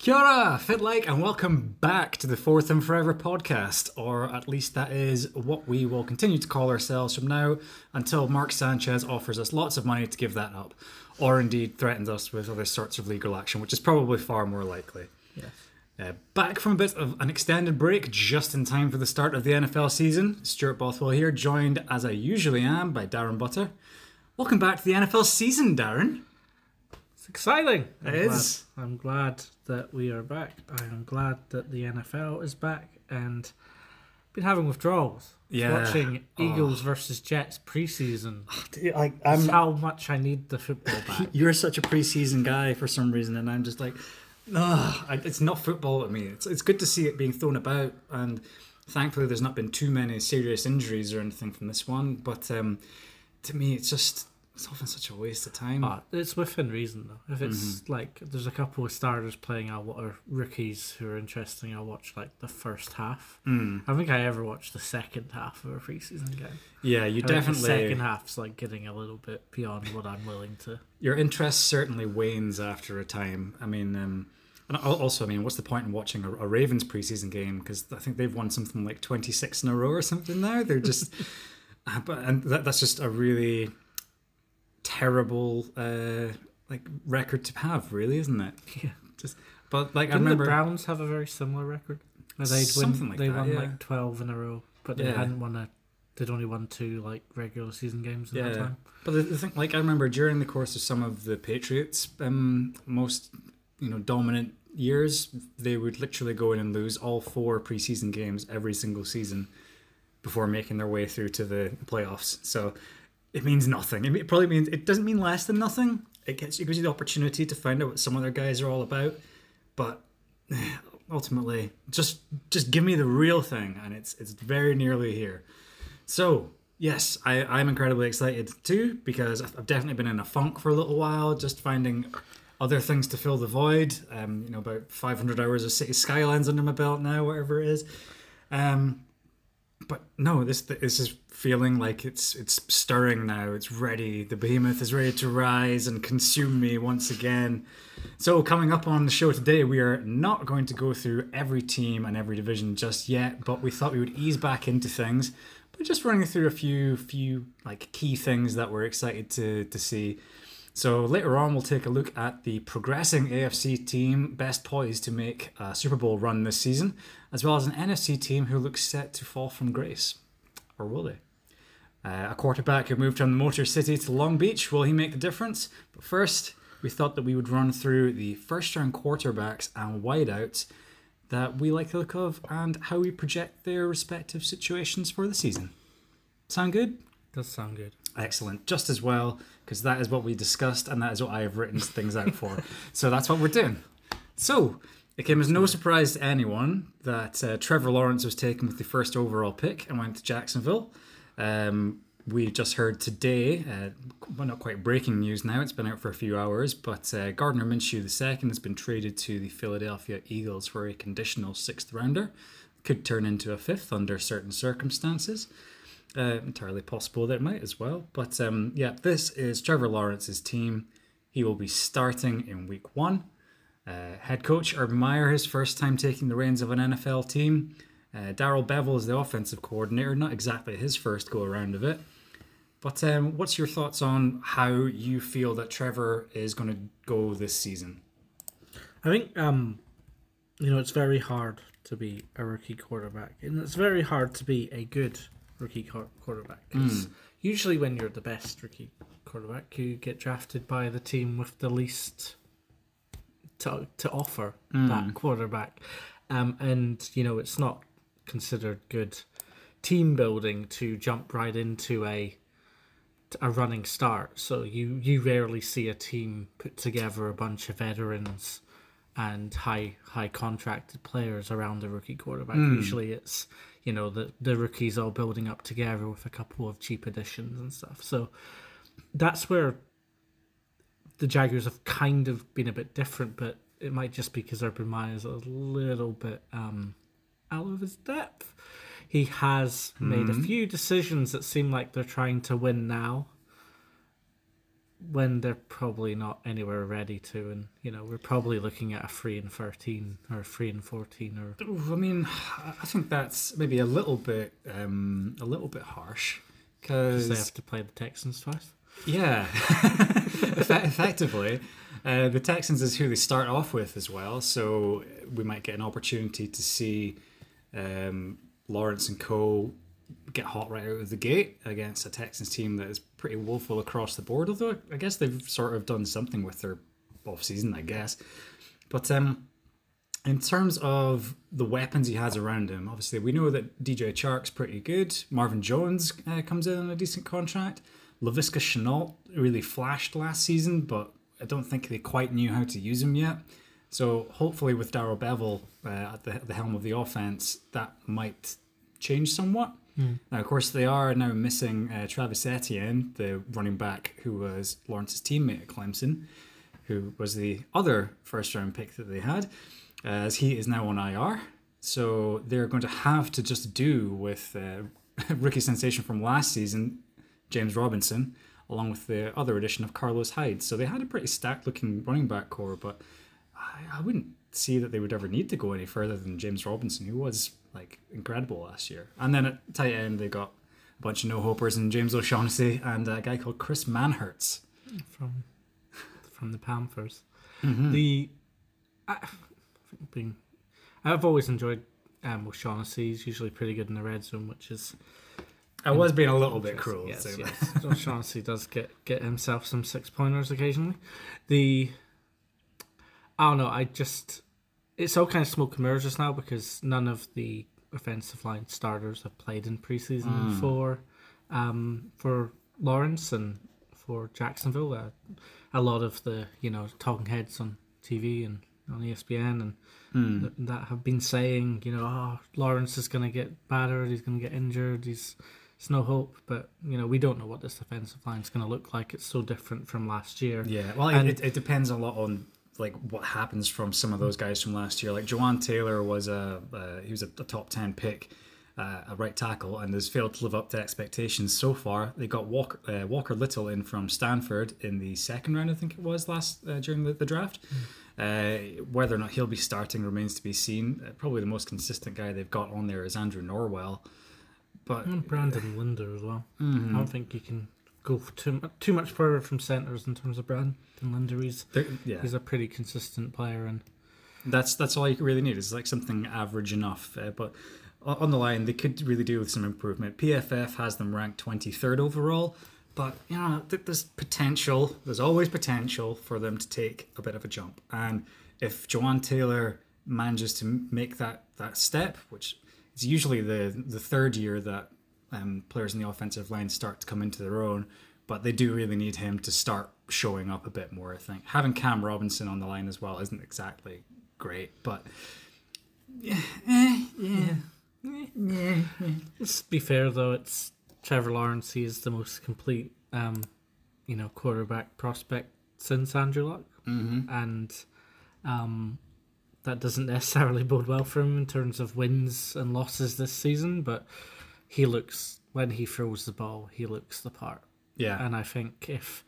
Kia ora, fit like, and welcome back to the Fourth and Forever podcast, or at least that is what we will continue to call ourselves from now until Mark Sanchez offers us lots of money to give that up, or indeed threatens us with other sorts of legal action, which is probably far more likely. Yes. Uh, back from a bit of an extended break, just in time for the start of the NFL season. Stuart Bothwell here, joined as I usually am by Darren Butter. Welcome back to the NFL season, Darren. It's exciting. It I'm is. Glad, I'm glad that we are back. I am glad that the NFL is back and been having withdrawals. Yeah. Watching Eagles versus Jets preseason. Like I'm, how much I need the football back. you're such a preseason guy for some reason, and I'm just like, I- it's not football to me. It's it's good to see it being thrown about, and thankfully there's not been too many serious injuries or anything from this one. But um, to me, it's just it's often such a waste of time. Ah, it's within reason though. If it's Mm-hmm. like there's a couple of starters playing out what are rookies who are interesting, I'll watch like the first half. Mm. I think I ever watched the second half of a preseason game. Yeah, you I definitely the second half's like getting a little bit beyond what I'm willing to. your interest certainly wanes after a time. I mean, um, and also, I mean, what's the point in watching a, a Ravens preseason game? Because I think they've won something like twenty six in a row or something now. They're just, uh, but and that, that's just a really terrible uh, like record to have, really, isn't it? Yeah. Just, but like I Didn't remember, the Browns have a very similar record? Where they'd Something win, like they that, won yeah. like twelve in a row, but they Yeah. hadn't won a. They'd only won two like regular season games in that time. But the, the thing, like I remember during the course of some of the Patriots' um, most, you know, dominant years, they would literally go in and lose all four preseason games every single season before making their way through to the playoffs. So it means nothing. It probably means it doesn't mean less than nothing. It gets it gives you the opportunity to find out what some other guys are all about, but ultimately, just just give me the real thing, and it's it's very nearly here. So, yes, I, I'm incredibly excited too because I've definitely been in a funk for a little while, just finding other things to fill the void. Um, you know, about 500 hours of City Skylines under my belt now, whatever it is. Um, but no, this this is feeling like it's it's stirring now. It's ready. The behemoth is ready to rise and consume me once again. So coming up on the show today, we are not going to go through every team and every division just yet, but we thought we would ease back into things by just running through a few few like key things that we're excited to to see. So later on, we'll take a look at the progressing AFC team best poised to make a Super Bowl run this season, as well as an NFC team who looks set to fall from grace. Or will they? Uh, a quarterback who moved from the Motor City to Long Beach, will he make the difference? But first, we thought that we would run through the first round quarterbacks and wideouts that we like the look of and how we project their respective situations for the season. Sound good? Does sound good. Excellent. Just as well, because that is what we discussed and that is what I have written things out for. so that's what we're doing. So it came as no surprise to anyone that uh, Trevor Lawrence was taken with the first overall pick and went to Jacksonville. Um, we just heard today, uh, well, not quite breaking news now, it's been out for a few hours, but uh, Gardner Minshew II has been traded to the Philadelphia Eagles for a conditional sixth rounder. Could turn into a fifth under certain circumstances. Uh, entirely possible that it might as well. But um, yeah, this is Trevor Lawrence's team. He will be starting in week one. Uh, head coach Urban Meyer, his first time taking the reins of an NFL team. Uh, Darrell Bevell is the offensive coordinator, not exactly his first go around of it. But um, what's your thoughts on how you feel that Trevor is going to go this season? I think um, you know it's very hard to be a rookie quarterback, and it's very hard to be a good rookie quar- quarterback. 'cause usually, when you're the best rookie quarterback, you get drafted by the team with the least to to offer that quarterback, um, and you know it's not considered good team building to jump right into a a running start. So you you rarely see a team put together a bunch of veterans and high high contracted players around the rookie quarterback. Usually it's you know the the rookies all building up together with a couple of cheap additions and stuff. So that's where the Jaguars have kind of been a bit different, but it might just be because Urban Meyer's a little bit um, out of his depth. He has made a few decisions that seem like they're trying to win now. when they're probably not anywhere ready to, and you know we're probably looking at a three and thirteen or a three and fourteen or I mean, I think that's maybe a little bit, um, a little bit harsh, because they have to play the Texans twice. yeah, effectively, uh, the Texans is who they start off with as well. So we might get an opportunity to see um, Lawrence and Co. get hot right out of the gate against a Texans team that is pretty woeful across the board. Although I guess they've sort of done something with their off season, I guess. But um, in terms of the weapons he has around him, obviously we know that DJ Chark's pretty good. Marvin Jones uh, comes in on a decent contract. Laviska Shenault really flashed last season, but I don't think they quite knew how to use him yet. So hopefully, with Darrell Bevell uh, at the, the helm of the offense, that might change somewhat. Now, of course, they are now missing uh, Travis Etienne, the running back who was Lawrence's teammate at Clemson, who was the other first round pick that they had, as he is now on IR. So they're going to have to just do with uh, rookie sensation from last season, James Robinson, along with the other addition of Carlos Hyde. So they had a pretty stacked looking running back core, but I, I wouldn't see that they would ever need to go any further than James Robinson, who was like incredible last year. And then at tight end, they got a bunch of no hopers and James O'Shaughnessy and a guy called Chris Manhertz. from from the Panthers. Mm-hmm. The I, being I've always enjoyed um, O'Shaughnessy. He's usually pretty good in the red zone, which is I was being a little bit cruel. Yes, so- yes. O'Shaughnessy does get get himself some six pointers occasionally. The I don't know. I just it's all kind of smoke and mirrors just now because none of the offensive line starters have played in preseason for um, for Lawrence and for Jacksonville. Uh, a lot of the you know talking heads on TV and on ESPN and th- that have been saying you know oh Lawrence is going to get battered, he's going to get injured, he's it's no hope. But you know we don't know what this defensive line is going to look like. It's so different from last year. Yeah, well, And- it, it depends a lot on like what happens from some of those guys from last year. Like Jawaan Taylor was a uh, he was a, a top ten pick, uh, a right tackle, and has failed to live up to expectations so far. They got Walker uh, Walker Little in from Stanford in the second round, I think it was last uh, during the, the draft. Uh, whether or not he'll be starting remains to be seen. Uh, probably the most consistent guy they've got on there is Andrew Norwell, but And Brandon Linder as well. Mm-hmm. I don't think you can go too too much further from centers in terms of Brandon Linder. He's they're- yeah, he's a pretty consistent player, and That's that's all you really need is like something average enough. Uh, but on the line, they could really do with some improvement. PFF has them ranked twenty third overall, but you know th- there's potential. There's always potential for them to take a bit of a jump. And if Jawaan Taylor manages to make that that step, which is usually the the third year that um, players in the offensive line start to come into their own. But they do really need him to start showing up a bit more. I think having Cam Robinson on the line as well isn't exactly great, but Yeah eh yeah. let's be fair though, it's Trevor Lawrence. He is the most complete, um, you know, quarterback prospect since Andrew Luck, mm-hmm. and um, that doesn't necessarily bode well for him in terms of wins and losses this season. But he looks when he throws the ball, he looks the part. yeah, And I think if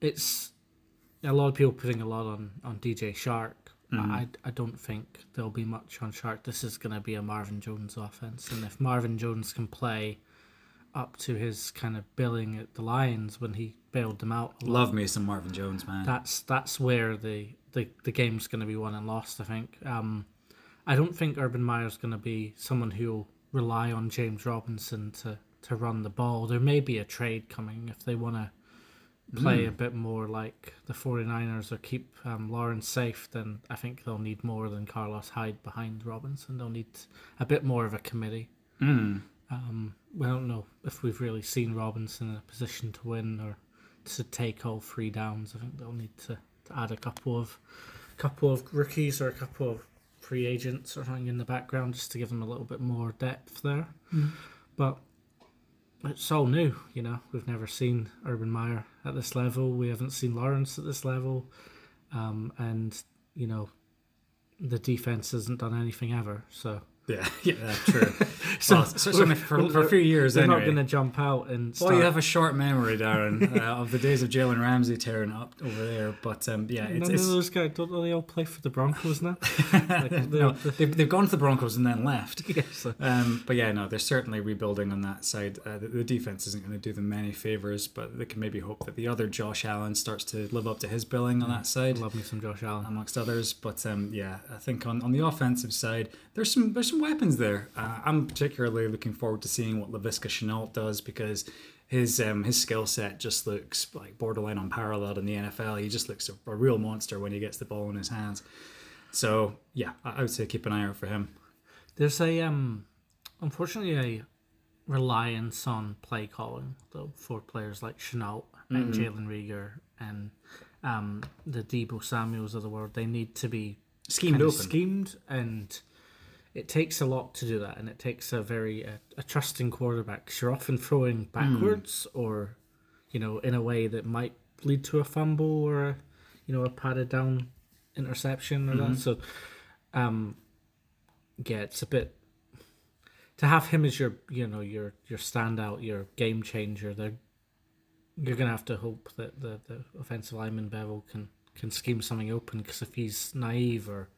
it's a lot of people putting a lot on, on DJ Chark, but mm-hmm. I, I don't think there'll be much on Chark. This is going to be a Marvin Jones offense. And if Marvin Jones can play up to his kind of billing at the Lions when he bailed them out, a lot, love me some Marvin Jones, man. that's that's where the, the, the game's going to be won and lost, I think. Um, I don't think Urban Meyer's going to be someone who'll rely on James Robinson to, to run the ball. There may be a trade coming if they want to play a bit more like the 49ers or keep um, Lawrence safe, then I think they'll need more than Carlos Hyde behind Robinson. They'll need a bit more of a committee. Mm. Um, we don't know if we've really seen Robinson in a position to win or to take all three downs. I think they'll need to, to add a couple of couple of rookies or a couple of free agents or something in the background just to give them a little bit more depth there. But it's all new, you know. We've never seen Urban Meyer at this level. We haven't seen Lawrence at this level, um, and you know, the defense hasn't done anything ever. So Yeah, yeah, that's true. so, well, certainly for, for a few years, they're anyway. not going to jump out and. Start. Well, you have a short memory, Darren, uh, of the days of Jalen Ramsey tearing up over there. But um, yeah, it's, None it's of those guys don't they all play for the Broncos now? like, no, they've, they've gone to the Broncos and then left. yes. Um, but yeah, no, they're certainly rebuilding on that side. Uh, the, the defense isn't going to do them many favors, but they can maybe hope that the other Josh Allen starts to live up to his billing on that side. Love me some Josh Allen. amongst others. But um, yeah, I think on, on the offensive side, there's some there's some weapons there. Uh, I'm particularly looking forward to seeing what Laviska Shenault does because his um, his skill set just looks like borderline unparalleled in the NFL. He just looks a, a, real monster when he gets the ball in his hands. So yeah, I, I would say keep an eye out for him. There's a um, unfortunately a reliance on play calling though for players like Shenault and Jalen Reagor and um, the Deebo Samuels of the world. They need to be Schemed kind of open. schemed, and it takes a lot to do that, and it takes a very uh, a trusting quarterback. 'cause you're often throwing backwards, or you know, in a way that might lead to a fumble or a, you know a padded down interception or that. So, um, yeah, it's a bit to have him as your you know your your standout, your game changer. They're you're gonna have to hope that the, the offensive lineman Bevell can can scheme something open because if he's naive or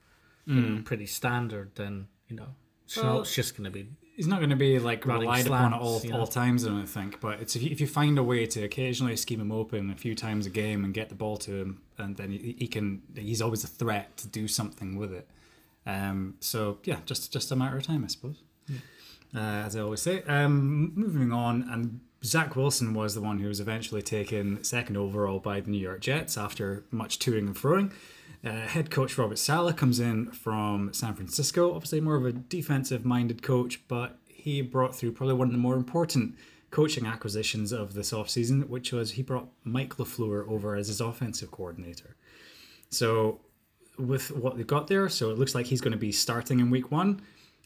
know, pretty standard, then you know it's just gonna be He's not going to be like relied upon at all, you know. all times, I don't think. But it's if you, if you find a way to occasionally scheme him open a few times a game and get the ball to him, and then he, he can. He's always a threat to do something with it. Um, so yeah, just just a matter of time, I suppose. Uh, as I always say. Um, moving on, and Zach Wilson was the one who was eventually taken second overall by the New York Jets after much toing and froing. Uh, head coach Robert Saleh comes in from San Francisco, obviously more of a defensive minded coach, but he brought through probably one of the more important coaching acquisitions of this offseason, which was he brought Mike LaFleur over as his offensive coordinator. So, with what they've got there, so it looks like he's going to be starting in week one.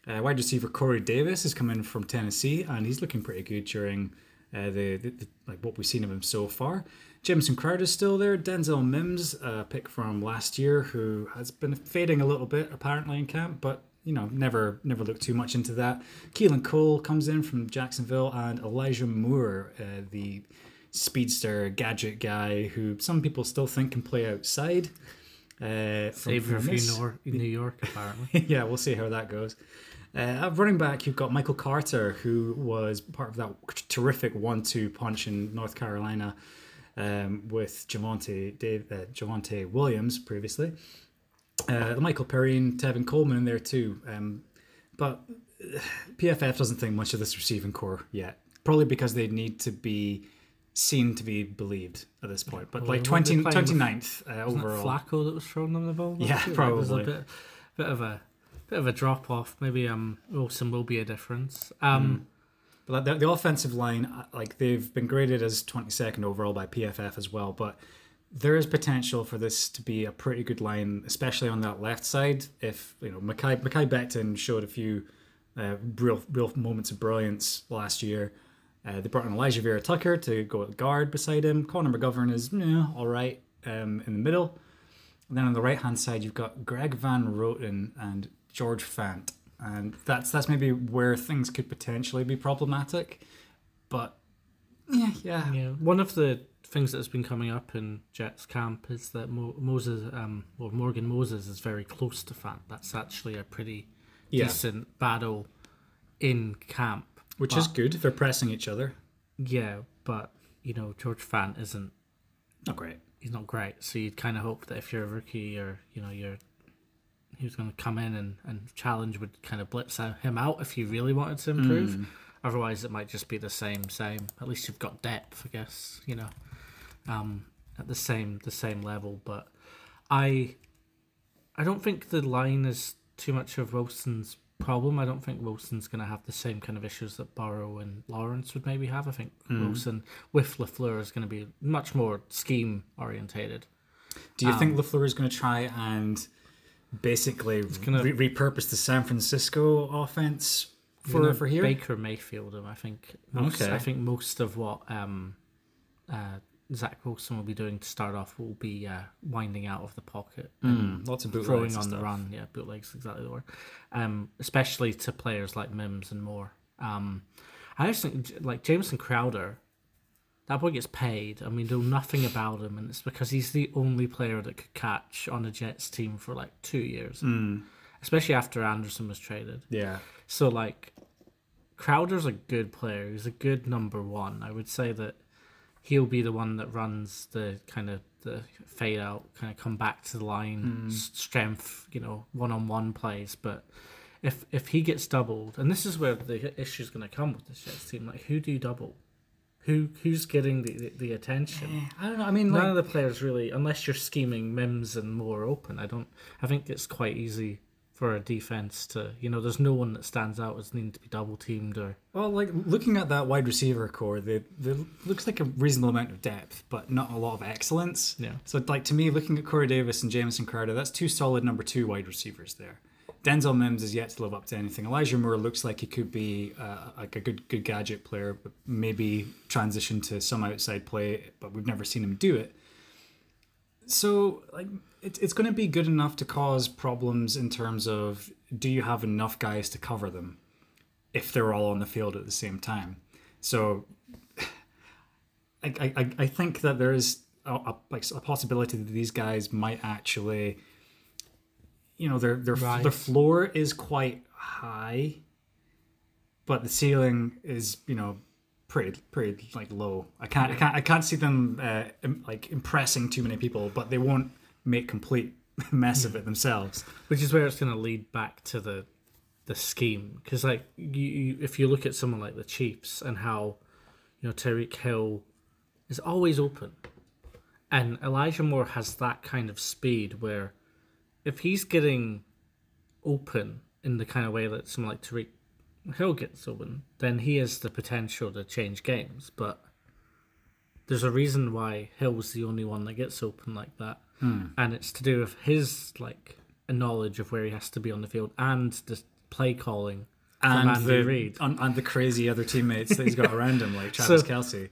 Uh, wide receiver Corey Davis has come in from Tennessee, and he's looking pretty good during uh, the, the, the like what we've seen of him so far. Jameson Crowder's still there. Denzel Mims, a pick from last year, who has been fading a little bit apparently in camp, but you know never never looked too much into that. Keelan Cole comes in from Jacksonville, and Elijah Moore, uh, the speedster gadget guy, who some people still think can play outside. Uh, from, from this. New York, New York apparently. yeah, we'll see how that goes. Uh, at running back, you've got Michael Carter, who was part of that terrific one-two punch in North Carolina um, with Javonte Dave, uh, Javonte Williams previously. Uh, Michael Perine, Tevin Coleman in there too. Um, but uh, PFF doesn't think much of this receiving core yet, probably because they need to be seen to be believed at this point. But Well, like weren't 20, playing with- 29th uh, overall. Flacco that was throwing them the ball. Yeah, last year? Like, probably. a bit, bit of a bit of a drop off. Maybe um Wilson will be a difference. Um, The, the offensive line, uh, like they've been graded as 22nd overall by PFF as well. But there is potential for this to be a pretty good line, especially on that left side. If you know, Mekhi, Mekhi Becton showed a few uh, real real moments of brilliance last year. Uh, they brought in Alijah Vera Tucker to go at guard beside him. Connor McGovern is yeah, all right um, in the middle. And then on the right hand side, you've got Greg Van Roten and George Fant, and that's that's maybe where things could potentially be problematic. But yeah, yeah, yeah, one of the things that's been coming up in Jets camp is that Mo- Moses, um, well Morgan Moses is very close to Fant. That's actually a pretty Yeah. decent battle in camp. which is good. They're pressing each other. Yeah, but you know George Fant isn't Not great. he's not great. So you'd kind of hope that if you're a rookie or you know you're he was going to come in and, and challenge would kind of blitz him out if you really wanted to improve. Mm. Otherwise, it might just be the same same. At least you've got depth, I guess. You know, um, at the same the same level. But I I don't think the line is too much of Wilson's problem. I don't think Wilson's going to have the same kind of issues that Burrow and Lawrence would maybe have. I think mm. Wilson with Lafleur is going to be much more scheme orientated. Do you think um, Lafleur is going to try and basically re- repurpose the San Francisco offense for for here? Baker Mayfield. I think. Most, Okay. I think most of what um, uh, Zach Wilson will be doing to start off will be uh, winding out of the pocket, Mm, lots of bootlegs throwing on the run. Yeah, bootlegs exactly the word. Um, especially to players like Mims and Moore. Um, I just think like Jameson Crowder, that boy gets paid, and we know nothing about him, and it's because he's the only player that could catch on a Jets team for like two years, Mm, especially after Anderson was traded. yeah. So like Crowder's a good player. He's a good number one. I would say that he'll be the one that runs the kind of the fade out, kind of come back to the line, s- strength, you know, one on one plays. But if if he gets doubled, and this is where the issue is going to come with this Jets team, like who do you double? Who who's getting the the, the attention? I don't know. I mean, None like, of the players really, unless you're scheming Mims and Moore open. I don't. I think it's quite easy for a defense to, you know, there's no one that stands out as needing to be double teamed or. well, like looking at that wide receiver core, they, they looks like a reasonable amount of depth, but not a lot of excellence. Yeah. So, like to me, looking at Corey Davis and Jameson Crowder, that's two solid number two wide receivers there. Denzel Mims is yet to live up to anything. Elijah Moore looks like he could be uh, like a good good gadget player, but maybe transition to some outside play. But we've never seen him do it. So, like, it's it's going to be good enough to cause problems in terms of do you have enough guys to cover them if they're all on the field at the same time. So, I I, I think that there is a, a, like a possibility that these guys might actually, you know, their their Rise. their floor is quite high, but the ceiling is you know pretty pretty like low. I can't I can't I can't see them uh, like impressing too many people, but they won't make complete mess of it themselves. Which is where it's going to lead back to the the scheme. Because, like, you, you, if you look at someone like the Chiefs and how, you know, Tyreek Hill is always open. And Elijah Moore has that kind of speed where if he's getting open in the kind of way that someone like Tyreek Hill gets open, then he has the potential to change games. But there's a reason why Hill's the only one that gets open like that. Hmm. And it's to do with his like knowledge of where he has to be on the field and the play calling And Andy the Reid. and, and the crazy other teammates that he's got around him, like Travis So- Kelce.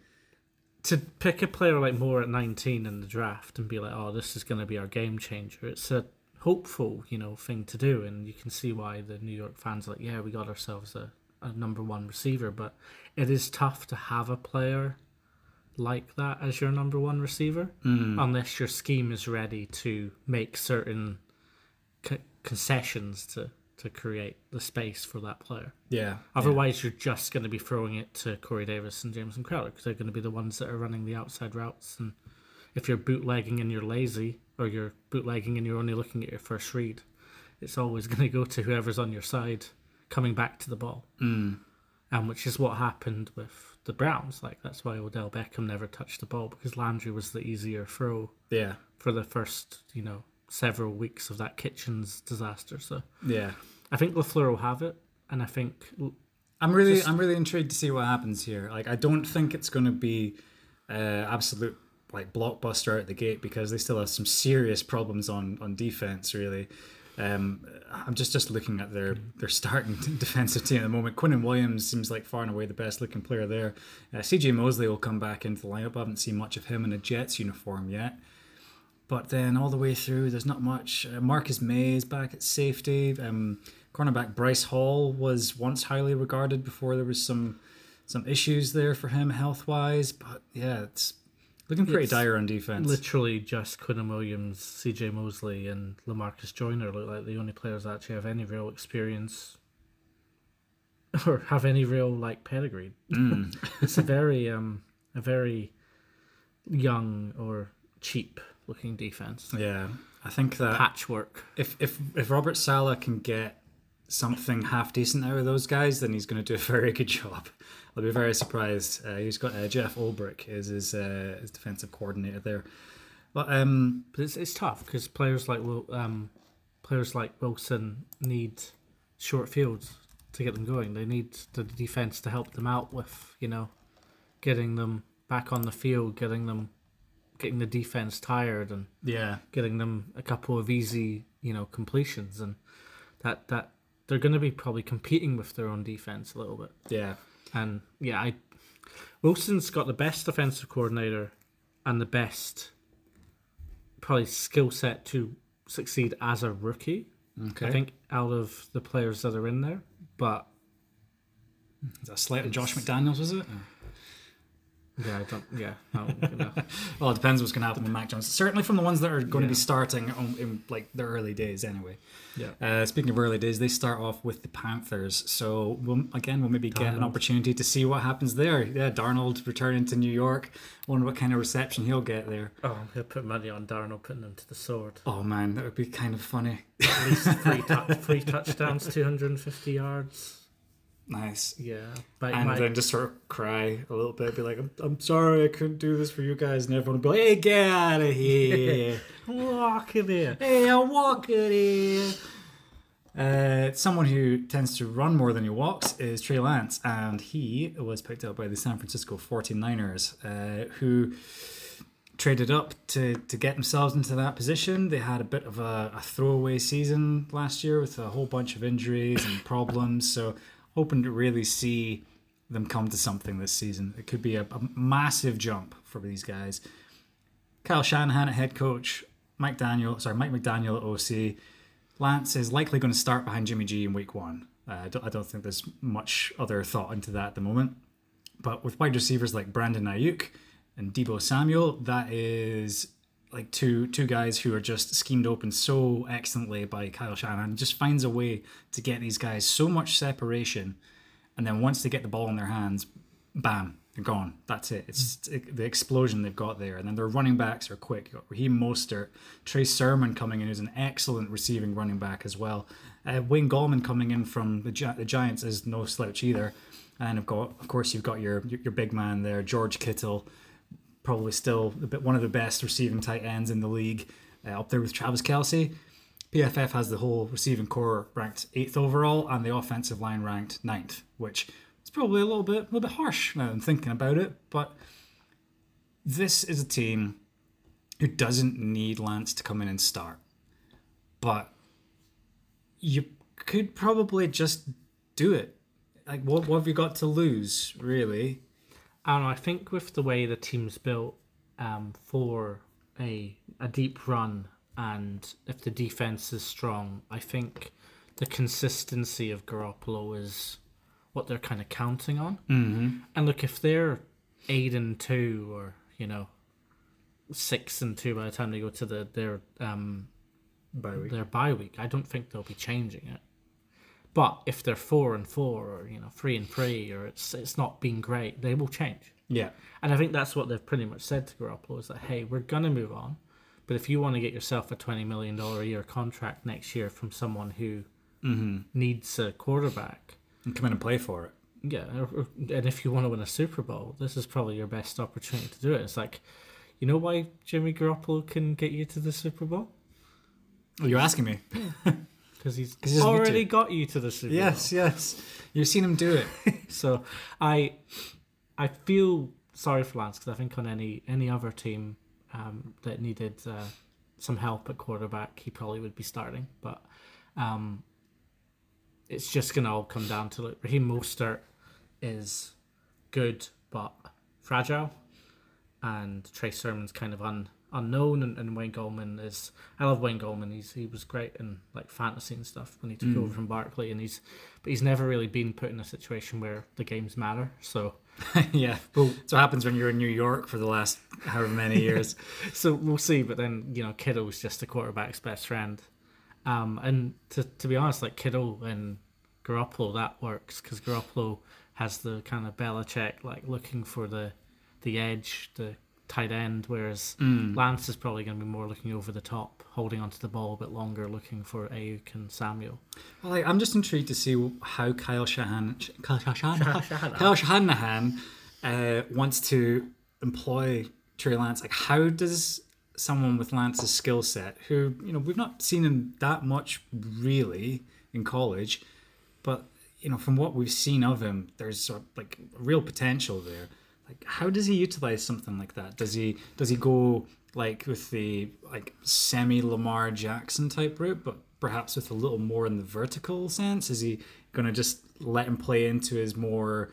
to pick a player like Moore at 19 in the draft and be like, oh, this is going to be our game changer. It's a hopeful, you know, thing to do, and you can see why the New York fans are like, yeah, we got ourselves a, a number one receiver. But it is tough to have a player like that as your number one receiver mm. unless your scheme is ready to make certain co- concessions to to create the space for that player. Yeah. Otherwise, you're just going to be throwing it to Corey Davis and Jameson Crowder because they're going to be the ones that are running the outside routes. And if you're bootlegging and you're lazy, or you're bootlegging and you're only looking at your first read, it's always going to go to whoever's on your side coming back to the ball. Mm. And which is what happened with the Browns. Like that's why Odell Beckham never touched the ball because Landry was the easier throw Yeah. for the first, you know, several weeks of that Kitchens disaster. So Yeah. I think Lafleur will have it, and I think I'm really Just- I'm really intrigued to see what happens here. Like I don't think it's going to be uh, absolute like blockbuster out the gate because they still have some serious problems on on defense. Really, um, I'm just just looking at their their starting defensive team at the moment. Quinnen Williams seems like far and away the best looking player there. Uh, C.J. Mosley will come back into the lineup. I haven't seen much of him in a Jets uniform yet. But then all the way through, there's not much. Uh, Marcus Maye is back at safety. Um, cornerback Bryce Hall was once highly regarded before there was some some issues there for him health wise. But yeah, it's looking pretty dire on defense. literally just Quinnen Williams, C.J. Mosley, and Lamarcus Joyner look like the only players that actually have any real experience or have any real like pedigree. Mm. it's a very um a very young or cheap looking defense. yeah, I think that Patchwork. if if if Robert Saleh can get something half decent out of those guys, then he's going to do a very good job. I'll be very surprised. Uh, he's got uh, Jeff Ulbrich is his uh, his defensive coordinator there. But um, But it's it's tough because players like um players like Wilson need short fields to get them going. They need the defense to help them out with you know getting them back on the field, getting them getting the defense tired, and yeah, getting them a couple of easy you know completions, and that that they're going to be probably competing with their own defense a little bit. yeah, And yeah, I Wilson's got the best defensive coordinator and the best probably skill set to succeed as a rookie. Okay. I think out of the players that are in there, but Is that a slight on Josh McDaniels, was it? yeah, I don't. Yeah, I don't, you know. Well, it depends what's going to happen with Mac Jones. Certainly from the ones that are going to be starting on, in like the early days, anyway. yeah. Uh, speaking of early days, they start off with the Panthers. So we'll, again, we'll maybe get an opportunity to see what happens there. Yeah, Darnold returning to New York. Wonder what kind of reception he'll get there. Oh, gonna put money on Darnold putting them to the sword. Oh man, that would be kind of funny. At least three, three touchdowns, 250 yards. Nice. Yeah, but And my, then just sort of cry a little bit, be like, I'm, I'm sorry I couldn't do this for you guys. And everyone would be like, hey, get out of here. walk in there. hey, I'm walking here. Uh, someone who tends to run more than he walks is Trey Lance, and he was picked up by the San Francisco 49ers, uh, who traded up to, to get themselves into that position. They had a bit of a, a throwaway season last year with a whole bunch of injuries and problems, so hoping to really see them come to something this season. It could be a, a massive jump for these guys. Kyle Shanahan at head coach, Mike Daniel, sorry, Mike McDaniel at OC. Lance is likely going to start behind Jimmy G in week one. Uh, I, don't, I don't think there's much other thought into that at the moment. But with wide receivers like Brandon Aiyuk and Deebo Samuel, that is like two two guys who are just schemed open so excellently by Kyle Shanahan. Just finds a way to get these guys so much separation, and then once they get the ball in their hands, bam, they're gone. That's it. It's it, the explosion they've got there. And then their running backs are quick. You got Raheem Mostert, Trey Sermon coming in, who's an excellent receiving running back as well. Uh, Wayne Gallman coming in from the, Gi- the Giants is no slouch either. And of got, of course, you've got your your, your big man there, George Kittle, probably still a bit, one of the best receiving tight ends in the league, uh, up there with Travis Kelce. PFF has the whole receiving core ranked eighth overall, and the offensive line ranked ninth, which is probably a little bit, a little bit harsh now I'm thinking about it. But this is a team who doesn't need Lance to come in and start, but you could probably just do it. Like, what, what have you got to lose, really? I don't know. I think with the way the team's built um, for a a deep run, and if the defense is strong, I think the consistency of Garoppolo is what they're kind of counting on. Mm-hmm. And look, if they're eight and two, or you know, six and two by the time they go to the their um, Bye week. their bye week, I don't think they'll be changing it. But if they're four and four, or you know, three and three, or it's it's not been great, they will change. Yeah. And I think that's what they've pretty much said to Garoppolo is that hey, we're gonna move on, but if you want to get yourself a twenty million dollar a year contract next year from someone who mm-hmm. needs a quarterback, And come in and play for it. yeah, and if you want to win a Super Bowl, this is probably your best opportunity to do it. It's like, you know why Jimmy Garoppolo can get you to the Super Bowl Oh, you're asking me? because he's, he already got you to the Super Bowl. Yes, yes. You've seen him do it. So I I feel sorry for Lance because I think on any any other team um, that needed uh, some help at quarterback, he probably would be starting. But um, it's just gonna all come down to like Raheem Mostert is good but fragile, and Trey Sermon's kind of un, unknown, and, and Wayne Gallman is. I love Wayne Gallman. He's he was great in like fantasy and stuff when he took over from Barkley, and he's but he's never really been put in a situation where the games matter. So yeah. Well, that's what happens when you're in New York for the last however many years. so we'll see. But then you know, Kittle's just the quarterback's best friend. Um, and to to be honest, like Kittle and Garoppolo, that works because Garoppolo has the kind of Belichick like looking for the the edge, the tight end, whereas Lance is probably going to be more looking over the top, holding onto the ball a bit longer, looking for Aiyuk and Samuel. Well, like, I'm just intrigued to see how Kyle Shanahan, Kyle Shanahan, Kyle Shanahan uh, wants to employ Trey Lance. Like, how does someone with Lance's skill set, who you know we've not seen him that much really in college, but you know from what we've seen of him, there's sort of, like real potential there. Like, how does he utilize something like that? Does he does he go like with the like semi Lamar Jackson type route, but perhaps with a little more in the vertical sense? Is he to just let him play into his more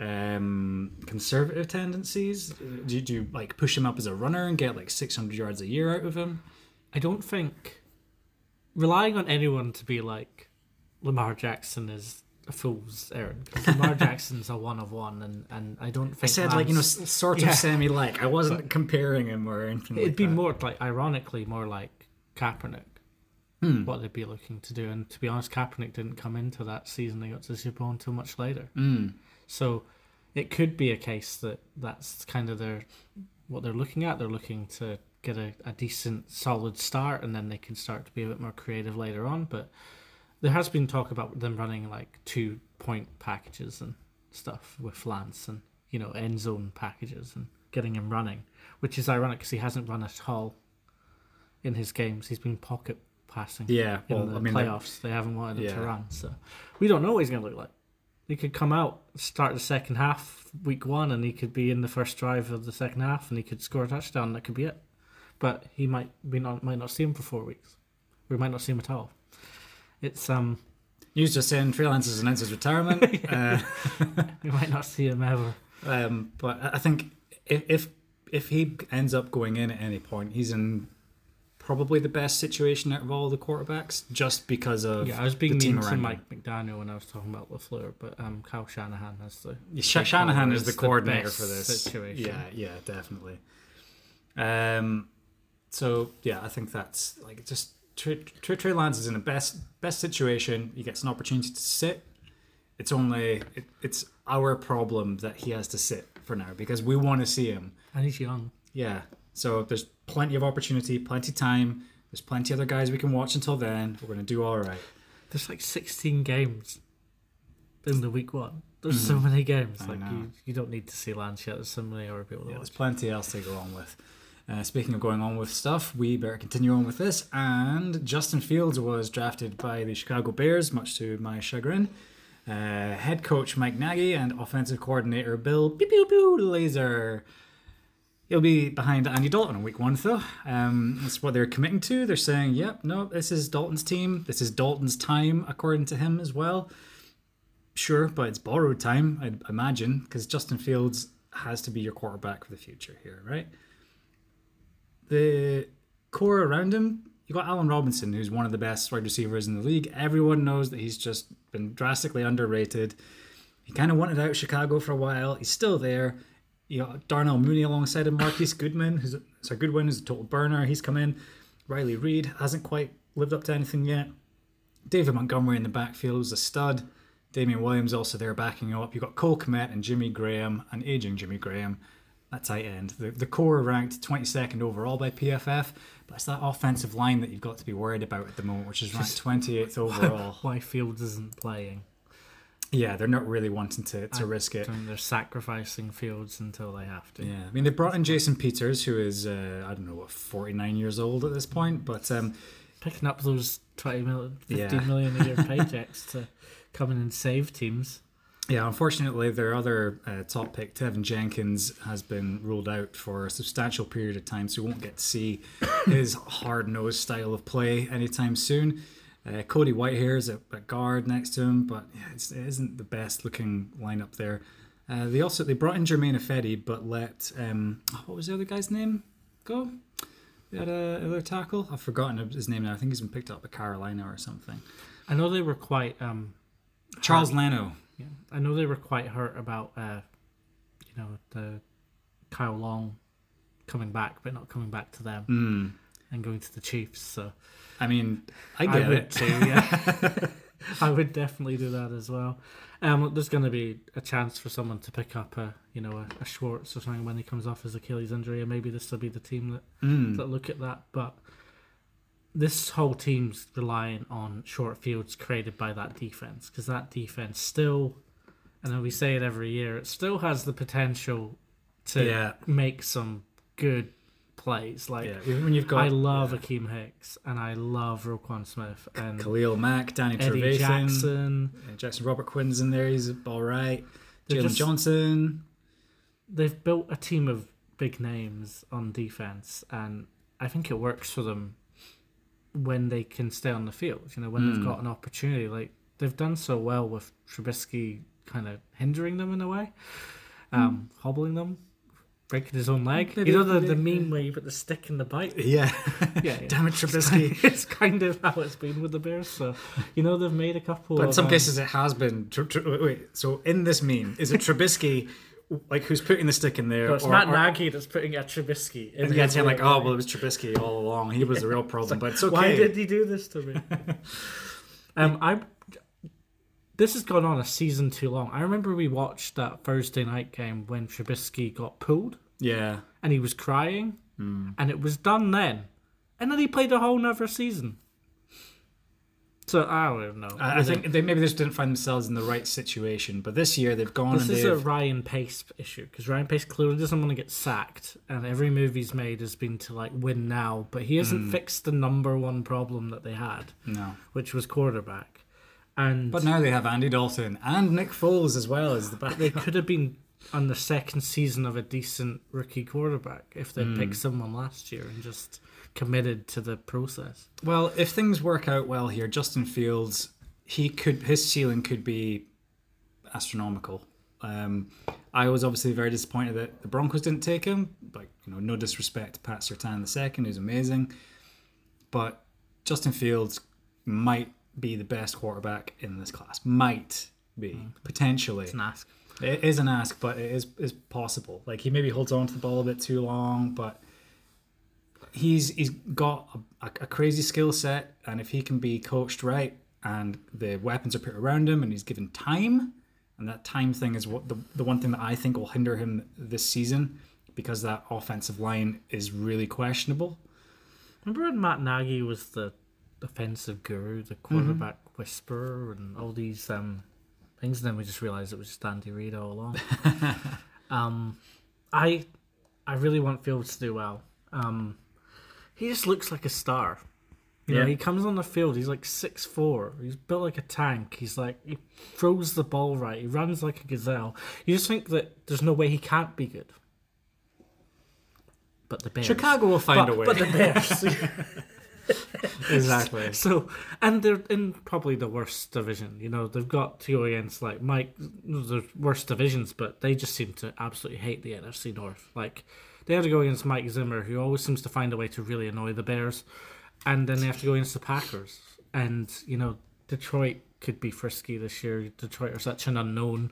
um, conservative tendencies? Do you, do you like push him up as a runner and get like 600 yards a year out of him? I don't think relying on anyone to be like Lamar Jackson is a fool's errand. Lamar Jackson's a one of one, and, and I don't think I said like you know Lance- sort of Yeah. semi like. I wasn't comparing him or anything. it'd like be that. more like ironically more like Kaepernick. Hmm. What they'd be looking to do, and to be honest, Kaepernick didn't come into that season. They got to the Super Bowl until much later. Mm. So it could be a case that that's kind of their what they're looking at. They're looking to get a, a decent, solid start, and then they can start to be a bit more creative later on. But there has been talk about them running like two point packages and stuff with Lance, and you know end zone packages and getting him running, which is ironic because he hasn't run at all in his games. He's been pocket passing Yeah, in the I mean, playoffs. they haven't wanted him Yeah. to run, so we don't know what he's going to look like. He could come out, start the second half, week one, and he could be in the first drive of the second half, and he could score a touchdown. That could be it. But he might we not might not see him for four weeks. We might not see him at all. It's um was just saying freelance has announced his retirement. uh, we might not see him ever. Um, but I think if, if if he ends up going in at any point, he's in probably the best situation out of all the quarterbacks, just because of Yeah, I was being the team mean to. Mike McDaniel when I was talking about Lafleur, but um, Kyle Shanahan has the Sh- Shanahan is the the coordinator best for this situation. Yeah, yeah, definitely. Um, so yeah, I think that's like just Trey, Trey, Lance is in the best best situation. He gets an opportunity to sit. It's only it, it's our problem that he has to sit for now because we want to see him. and he's young. Yeah. So there's plenty of opportunity, plenty time. There's plenty other guys we can watch until then. We're gonna do all right. There's like 16 games in the week one. There's so many games. Mm-hmm. I Like know. you, you don't need to see Lance yet. There's so many other people Yeah, there's plenty else to go on with. Uh, speaking of going on with stuff, we better continue on with this. And Justin Fields was drafted by the Chicago Bears, much to my chagrin. Uh, head coach Mike Nagy and offensive coordinator Bill Pew Pew Pew Lazor. He'll be behind Andy Dalton in week one, though. Um, that's what they're committing to. They're saying, yep, no, this is Dalton's team. This is Dalton's time, according to him as well. Sure, but it's borrowed time, I'd imagine, because Justin Fields has to be your quarterback for the future here, right? The core around him, you got Allen Robinson, who's one of the best wide receivers in the league. Everyone knows that he's just been drastically underrated. He kind of wanted out of Chicago for a while. He's still there. You got Darnell Mooney alongside him, Marquise Goodman, who's a, so Goodwin, who's a total burner. He's come in. Riley Reed hasn't quite lived up to anything yet. David Montgomery in the backfield was a stud. Damien Williams also there backing up. You've got Cole Kmet and Jimmy Graham, and aging Jimmy Graham at tight end. The, the core ranked 22nd overall by PFF, but it's that offensive line that you've got to be worried about at the moment, which is ranked 28th overall. Why Fields isn't playing? yeah, they're not really wanting to, to I risk it. They're sacrificing Fields until they have to. Yeah, I mean they brought in Jason Peters, who is uh, I don't know what 49 years old at this point, but um, Picking up those 20 million, 15 Yeah. million a year paychecks to come in and save teams. Yeah, unfortunately, their other uh, top pick, Teven Jenkins, has been ruled out for a substantial period of time, so we won't get to see his hard nosed style of play anytime soon. Uh, Cody Whitehair is at, at guard next to him, but yeah, it's, it isn't the best looking lineup there. Uh, they also they brought in Germain Ifedi, but let um, what was the other guy's name go? They had a other tackle. I've forgotten his name now. I think he's been picked up by Carolina or something. I know they were quite um, Charles Leno. Yeah, I know they were quite hurt about, uh, you know, the Kyle Long coming back, but not coming back to them Mm. and going to the Chiefs. So I mean, I I, get would it. too. Yeah, I would definitely do that as well. Um, there's going to be a chance for someone to pick up a, you know, a, a Schwartz or something when he comes off his Achilles injury, and maybe this will be the team that Mm. that look at that. But this whole team's relying on short fields created by that defense because that defense still, and we say it every year, it still has the potential to Yeah. make some good plays. Like Yeah, even when you've got I love yeah, Akiem Hicks and I love Roquan Smith and Khalil Mack, Danny Eddie Trevathan, Jackson. Jackson Robert Quinn's in there. He's all right. Jaylon just- Johnson. They've built a team of big names on defense, and I think it works for them when they can stay on the field. You know, when Mm. they've got an opportunity. Like they've done so well with Trubisky kind of hindering them in a way, um, hobbling them, breaking his own leg. Maybe- you know the, the maybe- meme where you put the stick in the bite. Yeah. Yeah, Damn it, It's Trubisky. kind, it's kind of how it's been with the Bears. So you know they've made a couple. But in of, some um, cases, it has been. Tr- tr- wait, wait, so in this meme, is it Trubisky, like who's putting the stick in there? no, it's or- Matt or- Nagy that's putting a Trubisky. in And again, his saying like, oh well, it was Trubisky all along. He was the real problem, but it's okay. Why did he do this to me? um, I. This has gone on a season too long. I remember we watched that Thursday night game when Trubisky got pulled Yeah, and he was crying, Hmm. and it was done then, and then he played a whole nother season. So I don't know. I, I think they maybe just didn't find themselves in the right situation. But this year they've gone this and is they've a Ryan Pace issue because Ryan Pace clearly doesn't want to get sacked, and every move he's made has been to like win now, but he hasn't Hmm. fixed the number one problem that they had, no. which was quarterback. And But now they have Andy Dalton and Nick Foles as well as the back. they could have been on the second season of a decent rookie quarterback if they Hmm. picked someone last year and just committed to the process. Well, if things work out well here, Justin Fields, he could his ceiling could be astronomical. Um, I was obviously very disappointed that the Broncos didn't take him. Like you know, no disrespect to Pat Surtain the second, who's amazing, but Justin Fields might be the best quarterback in this class. Might be potentially. It's an ask. It is an ask, but it is is possible. Like he maybe holds on to the ball a bit too long, but he's he's got a, a, crazy skill set, and if he can be coached right, and the weapons are put around him, and he's given time, and that time thing is what the the one thing that I think will hinder him this season, because that offensive line is really questionable. Remember when Matt Nagy was the offensive guru, the quarterback whisperer, and all these um, things? And then we just realized it was just Andy Reid all along. um, I, I really want Fields to do well. Um, he just looks like a star. You know, he comes on the field. He's like six four. He's built like a tank. He's like he throws the ball right. He runs like a gazelle. You just think that there's no way he can't be good. But the Bears, Chicago will find but, a way. But the Bears. exactly. So, and they're in probably the worst division. You know, they've got to go against like Mike, the worst divisions, but they just seem to absolutely hate the NFC North. Like, they have to go against Mike Zimmer, who always seems to find a way to really annoy the Bears, and then they have to go against the Packers. And you know, Detroit could be frisky this year. Detroit are such an unknown.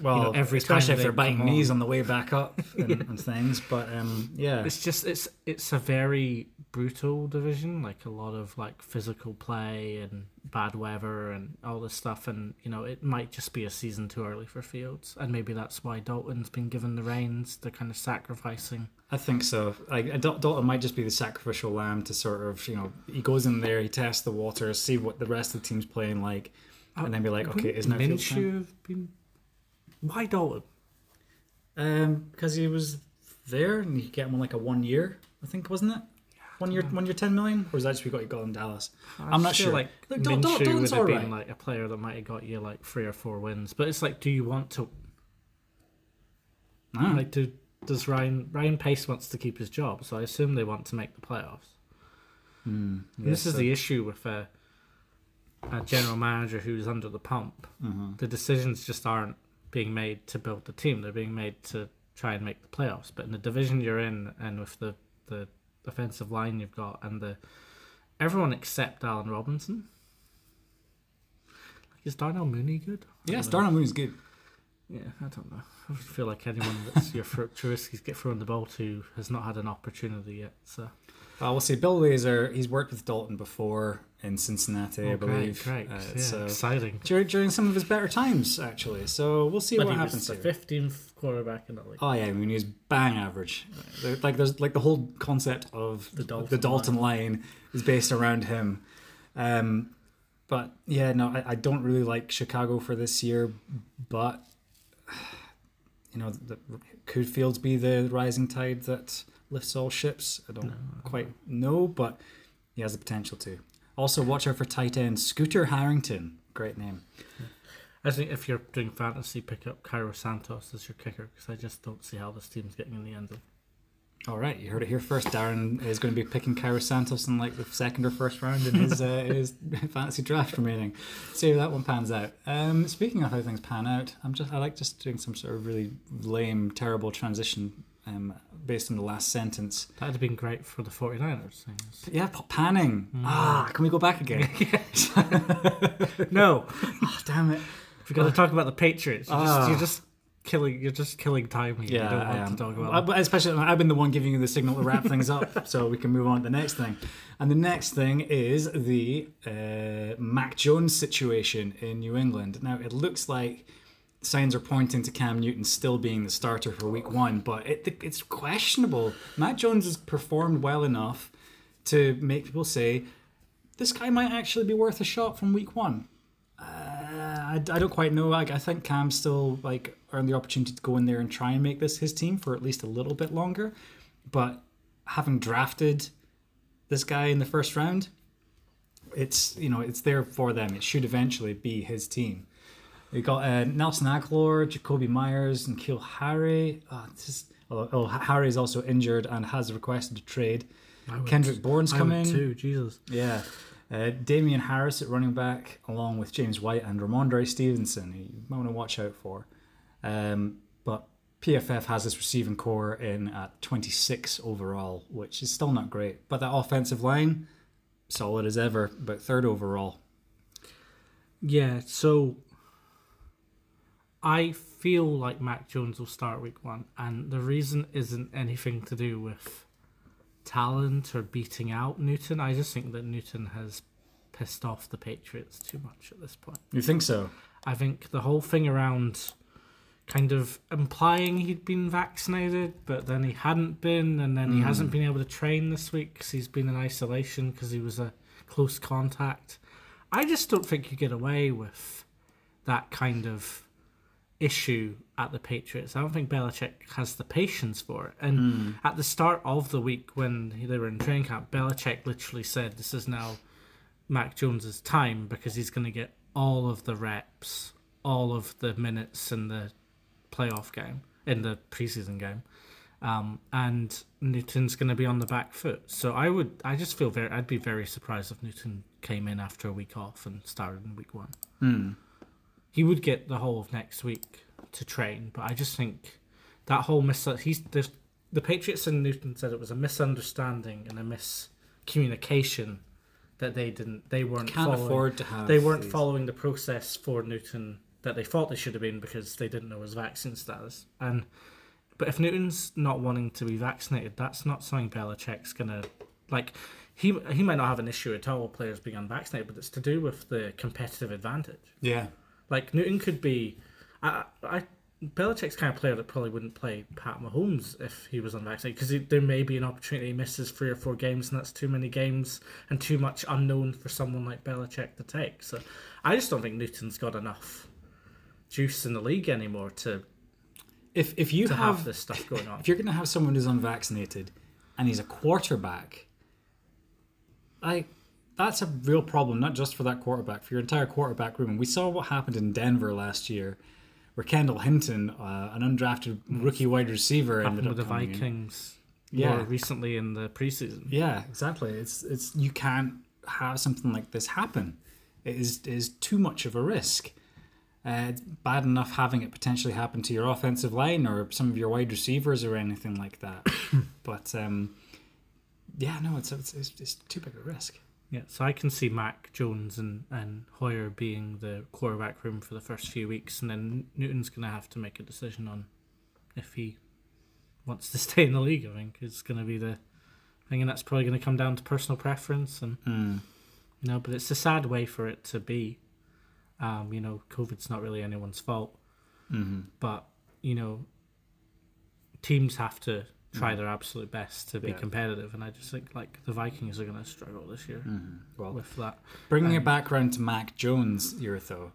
Well, you know, every especially if they they're biting knees on. on the way back up and, and things. But um, yeah, It's just it's it's a very brutal division, like a lot of like physical play and bad weather and all this stuff, and you know it might just be a season too early for Fields, and maybe that's why Dalton's been given the reins. They're kind of sacrificing. I think so. Like Dal- Dalton might just be the sacrificial lamb to sort of, you know, he goes in there, he tests the waters, see what the rest of the team's playing like, and then be like, okay, is now Fields time? Minshew been why Dalton? Um, because he was there and you get him on like a one year, I think, wasn't it? One year, one year, ten million, or is that just we got you got in Dallas? I I'm not feel sure. Like Look, Dal- Dal- Minshew Dalton's would have all been like a player that might have got you like three or four wins, but it's like, do you want to Ah, Like, do, does Ryan Ryan Pace wants to keep his job? So I assume they want to make the playoffs. And this is the issue with a, a general manager who's under the pump. Mm-hmm. The decisions just aren't being made to build the team; they're being made to try and make the playoffs. But in the division you're in, and with the the offensive line you've got, and the everyone except Allen Robinson. Like, is Darnell Mooney good? I Yes, know. Darnell Mooney's good. Yeah, I don't know. I feel like anyone that's your Trubisky's get thrown the ball to has not had an opportunity yet. So Uh, we'll see. Bill Lazor, he's worked with Dalton before in Cincinnati, I Oh, believe. great, great, Uh, yeah, so exciting. during, during some of his better times, actually. So we'll see But what happens the fifteenth quarterback in the league. Oh yeah, I mean he's bang average. Like there's like the whole concept of The Dalton the Dalton line is based around him. Um, but yeah, no, I, I don't really like Chicago for this year. But you know, the, could Fields be the rising tide that lifts all ships? I don't quite know, but he has the potential to. Also, watch out for tight end Scooter Harrington. Great name. I think if you're doing fantasy, pick up Cairo Santos as your kicker because I just don't see how this team's getting in the end zone. All right, you heard it here first. Darren is going to be picking Cairo Santos in like the second or first round in his uh, his fantasy draft remaining. See how that one pans out. Um, speaking of how things pan out, I'm just I like just doing some sort of really lame, terrible transition um, based on the last sentence. That'd have been great for the 49ers. things. Yeah, panning. Ah, can we go back again? No, oh, damn it. we've got to talk about the Patriots. You're, Ah. just, you're just killing. You're just killing time here. Yeah, you don't I want am. to talk about. Uh, but especially, I've been the one giving you the signal to wrap things up, so we can move on to the next thing. And the next thing is the uh, Mac Jones situation in New England. Now, it looks like signs are pointing to Cam Newton still being the starter for Week One, but it, it's questionable. Mac Jones has performed well enough to make people say this guy might actually be worth a shot from Week One. Uh, I, I don't quite know. Like, I think Cam still like earned the opportunity to go in there and try and make this his team for at least a little bit longer. But having drafted this guy in the first round, it's you know it's there for them. It should eventually be his team. We got uh, Nelson Agholor, Jakobi Meyers, and Keel Harry. Oh, this is, oh, oh, Harry is also injured and has requested a trade. Would- Kendrick Bourne's coming. I come would in. too. Jesus. Yeah. Uh, Damien Harris at running back, along with James White and Rhamondre Stevenson, who you might want to watch out for. Um, but PFF has this receiving corps in at 26 overall, which is still not great. But that offensive line, solid as ever, but third overall. Yeah. So I feel like Mac Jones will start Week One, and the reason isn't anything to do with talent or beating out Newton. I just think that Newton has pissed off the Patriots too much at this point. You think so? I think the whole thing around kind of implying he'd been vaccinated, but then he hadn't been, and then he hmm. hasn't been able to train this week because he's been in isolation because he was a close contact. I just don't think you get away with that kind of issue at the Patriots. I don't think Belichick has the patience for it. And at the start of the week when they were in training camp, Belichick literally said, "This is now Mac Jones's time because he's going to get all of the reps, all of the minutes in the playoff game, in the preseason game." Um, and Newton's going to be on the back foot. So I would, I just feel very, I'd be very surprised if Newton came in after a week off and started in week one. Hmm. He would get the whole of next week to train, but I just think that whole mis he's the the Patriots and Newton said it was a misunderstanding and a miscommunication that they didn't they weren't Can't following, afford to have. they weren't these- following the process for Newton that they thought they should have been because they didn't know his vaccine status. And but if Newton's not wanting to be vaccinated, that's not something Belichick's gonna like. He he might not have an issue at all with players being unvaccinated, but it's to do with the competitive advantage. Yeah. Like Newton could be, I, I Belichick's kind of player that probably wouldn't play Pat Mahomes if he was unvaccinated because there may be an opportunity he misses three or four games and that's too many games and too much unknown for someone like Belichick to take. So I just don't think Newton's got enough juice in the league anymore to If if you to have, have this stuff going on. if you're going to have someone who's unvaccinated and he's a quarterback, like that's a real problem, not just for that quarterback, for your entire quarterback room. And we saw what happened in Denver last year, where Kendall Hinton, uh, an undrafted rookie wide receiver, ended Happened up with the coming in. Vikings Yeah. more recently in the preseason. Yeah, exactly. It's it's you can't have something like this happen. It is it is too much of a risk. Uh, it's bad enough having it potentially happen to your offensive line or some of your wide receivers or anything like that. but um, yeah, no, it's, it's it's it's too big a risk. Yeah, so I can see Mac Jones and, and Hoyer being the quarterback room for the first few weeks, and then Newton's going to have to make a decision on if he wants to stay in the league. I think is going to be the thing, and that's probably going to come down to personal preference, and Mm. you know. But it's a sad way for it to be. Um, you know, COVID's not really anyone's fault, hmm but you know, teams have to try their absolute best to be Yeah. competitive, and I just think like the Vikings are going to struggle this year hmm Well, with that. bringing it um, back around to Mac Jones, Eartho.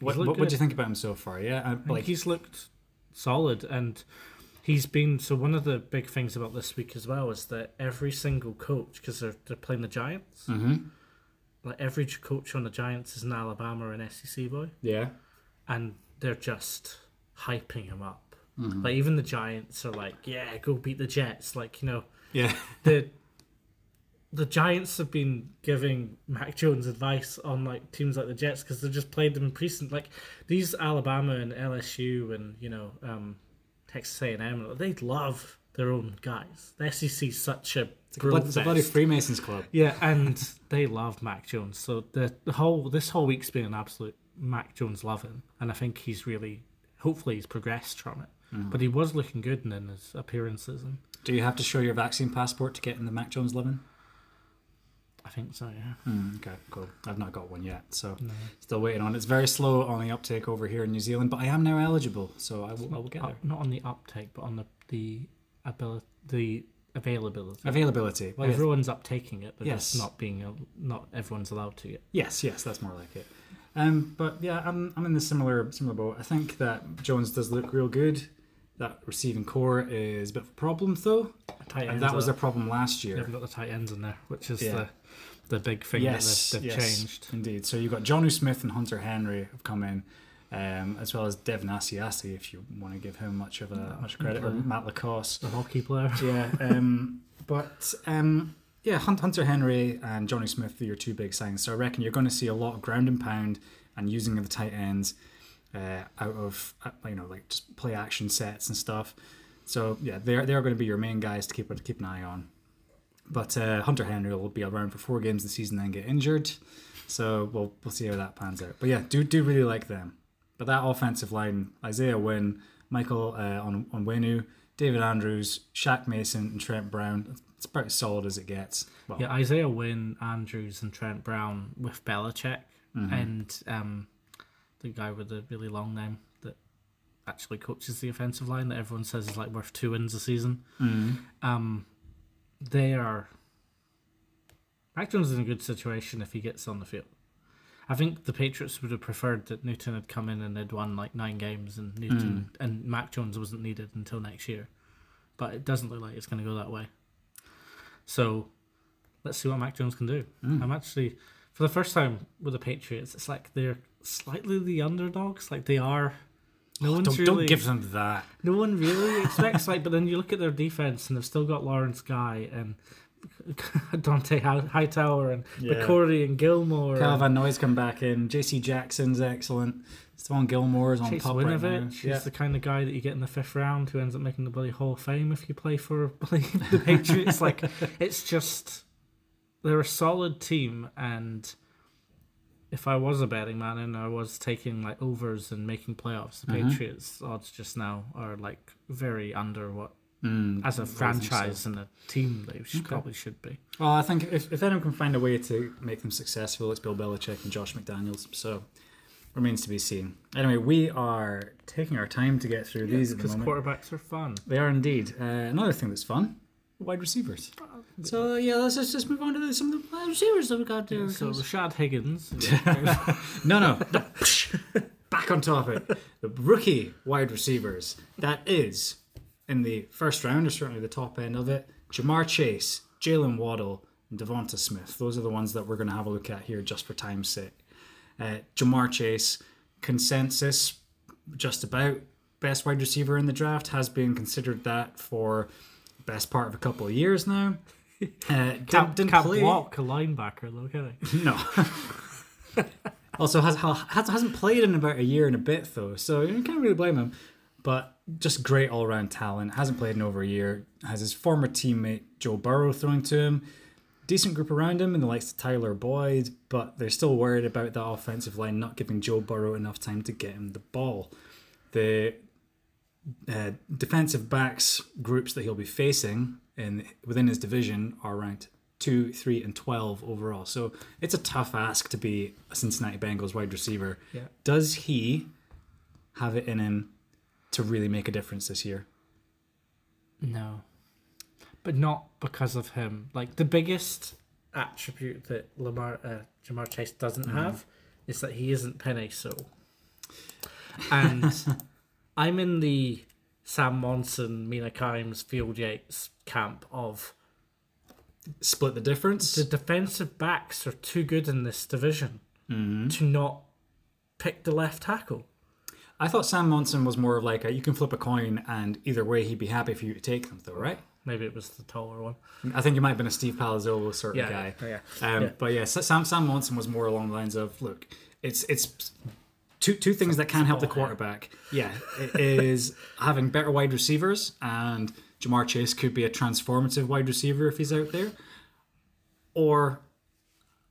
What what, what do you think about him so far? Yeah, I, I think he's looked solid and he's been so one of the big things about this week as well is that every single coach because they're, they're playing the giants Mhm. like every coach on the giants is an alabama or an sec boy yeah, and they're just hyping him up Like even the Giants are like, yeah, go beat the Jets. Like you know, Yeah. the the Giants have been giving Mac Jones advice on like teams like the Jets because they've just played them in preseason. Like these Alabama and LSU and you know um, Texas A and M, they love their own guys. The SEC is such a It's a, blood, it's a bloody. Freemasons club. Yeah, and they love Mac Jones. So the, the whole this whole week's been an absolute Mac Jones loving, and I think he's really, hopefully, he's progressed from it. But he was looking good in, his appearances, and Do you have to show your vaccine passport to get in the Mac Jones living? I think so. Yeah. Mm, okay, cool. I've not got one yet, so still waiting on it. It's very slow on the uptake over here in New Zealand, but I am now eligible, so I will, I will get there. Not on the uptake, but on the the ability, the availability. Availability. Well, yes. Everyone's uptaking it, but Yes. it's not being not everyone's allowed to yet. yes, yes, that's more like it. Um, but yeah, I'm I'm in the similar similar boat. I think that Jones does look real good. That receiving corps is a bit of a problem though, Tight and that was are- a problem last year. They haven't got the tight ends in there, which is Yeah. the the big thing yes, that they've, they've yes, changed. indeed. So you've got Jonnu Smith and Hunter Henry have come in, um, as well as Devin Asiasi, if you want to give him much of a much credit, or. Matt LaCosse. The hockey player. Yeah, um, but um, yeah, Hunter Henry and Jonnu Smith are your two big signs. So I reckon you're going to see a lot of ground and pound and using of the tight ends uh, out of uh, you know like just play action sets and stuff. So yeah, they're they're going to be your main guys to keep to keep an eye on. But uh, Hunter Henry will be around for four games this season, then get injured. So we'll we'll see how that pans out. But yeah, do do really like them. But that offensive line: Isaiah Wynn, Michael uh, on Onwenu, David Andrews, Shaq Mason, and Trent Brown. It's about as solid as it gets. Well, Yeah, Isaiah Wynn, Andrews, and Trent Brown with Belichick, and um, the guy with the really long name that actually coaches the offensive line that everyone says is like worth two wins a season. Mm-hmm. Um, they are. Mac Jones is in a good situation if he gets on the field. I think the Patriots would have preferred that Newton had come in and they'd won like nine games and Newton mm. and Mac Jones wasn't needed until next year. But it doesn't look like it's going to go that way. So let's see what Mac Jones can do. Mm. I'm actually, for the first time with the Patriots, it's like they're slightly the underdogs. Like they are. No oh, one's don't, really. don't give them that. No one really expects like, but then you look at their defense and they've still got Lawrence Guy and Dont'a Hightower and Yeah. McCourty and Gilmore. Cal and Van Noy's come back in. J.C. Jackson's excellent. Stephon Gilmore is on Chase top right now. Winovich Yeah. is the kind of guy that you get in the fifth round who ends up making the bloody Hall of Fame if you play for bloody the Patriots. like it's just they're a solid team, and if I was a betting man and I was taking like overs and making playoffs, the Mm-hmm. Patriots odds just now are like very under what Mm, as a think so. franchise and a team they should, probably should be. Well, I think if, if anyone can find a way to make them successful, it's Bill Belichick and Josh McDaniels. So remains to be seen. Anyway, we are taking our time to get through these at the Because quarterbacks are fun. They are indeed. Uh, another thing that's fun: wide receivers. So yeah, let's just, just move on to the, some of the wide receivers that we got there. So Rashad Higgins, no, no, no. back on topic. The rookie wide receivers. That is in the first round, or certainly the top end of it. Ja'Marr Chase, Jalen Waddle, and DeVonta Smith. Those are the ones that we're going to have a look at here, just for time's sake. Uh, Ja'Marr Chase, consensus, just about best wide receiver in the draft, has been considered that for best part of a couple of years now. Uh, can't, didn't, can't play- block a linebacker though, can he? no. also has, has hasn't played in about a year and a bit though, so you can't really blame him. But just great all round talent. Hasn't played in over a year. Has his former teammate Joe Burrow throwing to him. Decent group around him, and the likes of Tyler Boyd, but they're still worried about that offensive line not giving Joe Burrow enough time to get him the ball. The uh, defensive backs groups that he'll be facing in within his division are ranked two, three, and twelve overall. So it's a tough ask to be a Cincinnati Bengals wide receiver. Yeah. Does he have it in him to really make a difference this year? No. But not because of him. Like the biggest attribute that Lamar uh, Ja'Marr Chase doesn't Mm-hmm. have is that he isn't Penei Sewell. And I'm in the Sam Monson, Mina Kimes, Field Yates camp of Split the difference. the defensive backs are too good in this division Mm-hmm. to not pick the left tackle. I thought Sam Monson was more of like a, you can flip a coin and either way he'd be happy for you to take them, though, right? Maybe it was the taller one. I think you might have been a Steve Palazzolo sort of guy. yeah. Um, Yeah. But yeah, Sam Sam Monson was more along the lines of look, it's it's two two things that can help the quarterback. Yeah, is having better wide receivers, and Ja'Marr Chase could be a transformative wide receiver if he's out there, or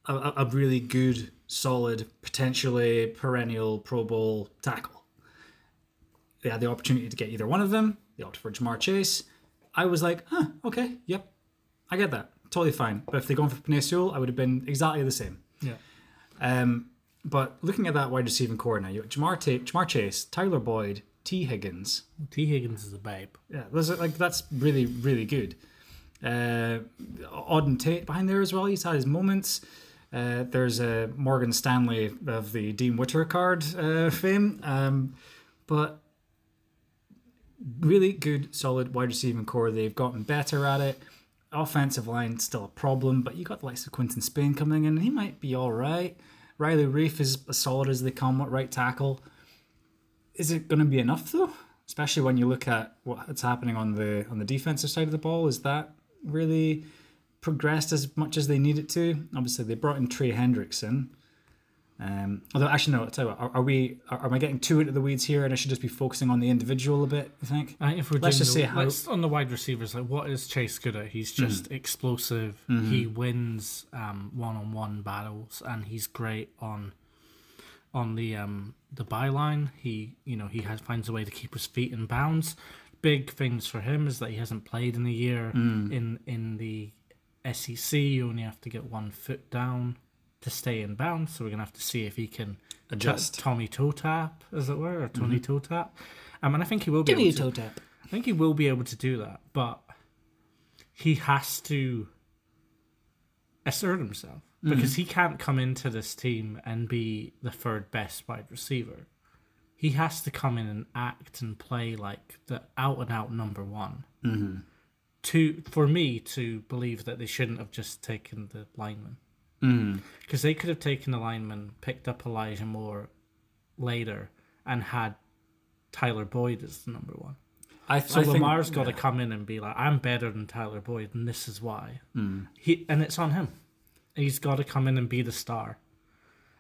a, a really good, solid, potentially perennial Pro Bowl tackle. They had the opportunity to get either one of them. They opted for Ja'Marr Chase. I was like, huh, okay, yep, I get that. Totally fine. But if they'd gone for Penei I would have been exactly the same. Yeah. Um, but looking at that wide receiving corps now, you got Ja'Marr, Ta- Ja'Marr Chase, Tyler Boyd, Tee Higgins. Tee Higgins is a babe. Yeah, those are, like that's really really good. Uh, Auden Tate behind there as well. He's had his moments. Uh, there's a Morgan Stanley of the Dean Witter card uh, fame, um, but really good, solid wide receiving corps. They've gotten better at it. Offensive line still a problem, but you got the likes of Quinton Spain coming in, and he might be all right. Riley Reiff is as solid as they come at right tackle. Is it going to be enough though? Especially when you look at what's happening on the on the defensive side of the ball, is that really progressed as much as they need it to? Obviously, they brought in Trey Hendrickson. Um, although, actually, no. I'll tell you what. Are, are we? Are, am I getting too into the weeds here? And I should just be focusing on the individual a bit. You think? I think if we're Let's just the, say how- let's, on the wide receivers, like what is Chase good at? He's just explosive. He wins um, one-on-one battles, and he's great on on the um, the byline. He you know he has finds a way to keep his feet in bounds. Big things for him is that he hasn't played in a year. In in the SEC, you only have to get one foot down to stay in bounds. So we're gonna have to see if he can Adjust. Tommy toe tap, as it were, or Tony toe tap. Um, and I think he will be able to. tap. I think he will be able to do that, but he has to assert himself because he can't come into this team and be the third best wide receiver. He has to come in and act and play like the out and out number one. Mm-hmm. To for me to believe that they shouldn't have just taken the lineman because they could have taken the lineman, picked up Elijah Moore later, and had Tyler Boyd as the number one. I, So I think- Lamar's got to yeah. come in and be like, "I'm better than Tyler Boyd, and this is why." Hmm. He and it's on him. He's got to come in and be the star.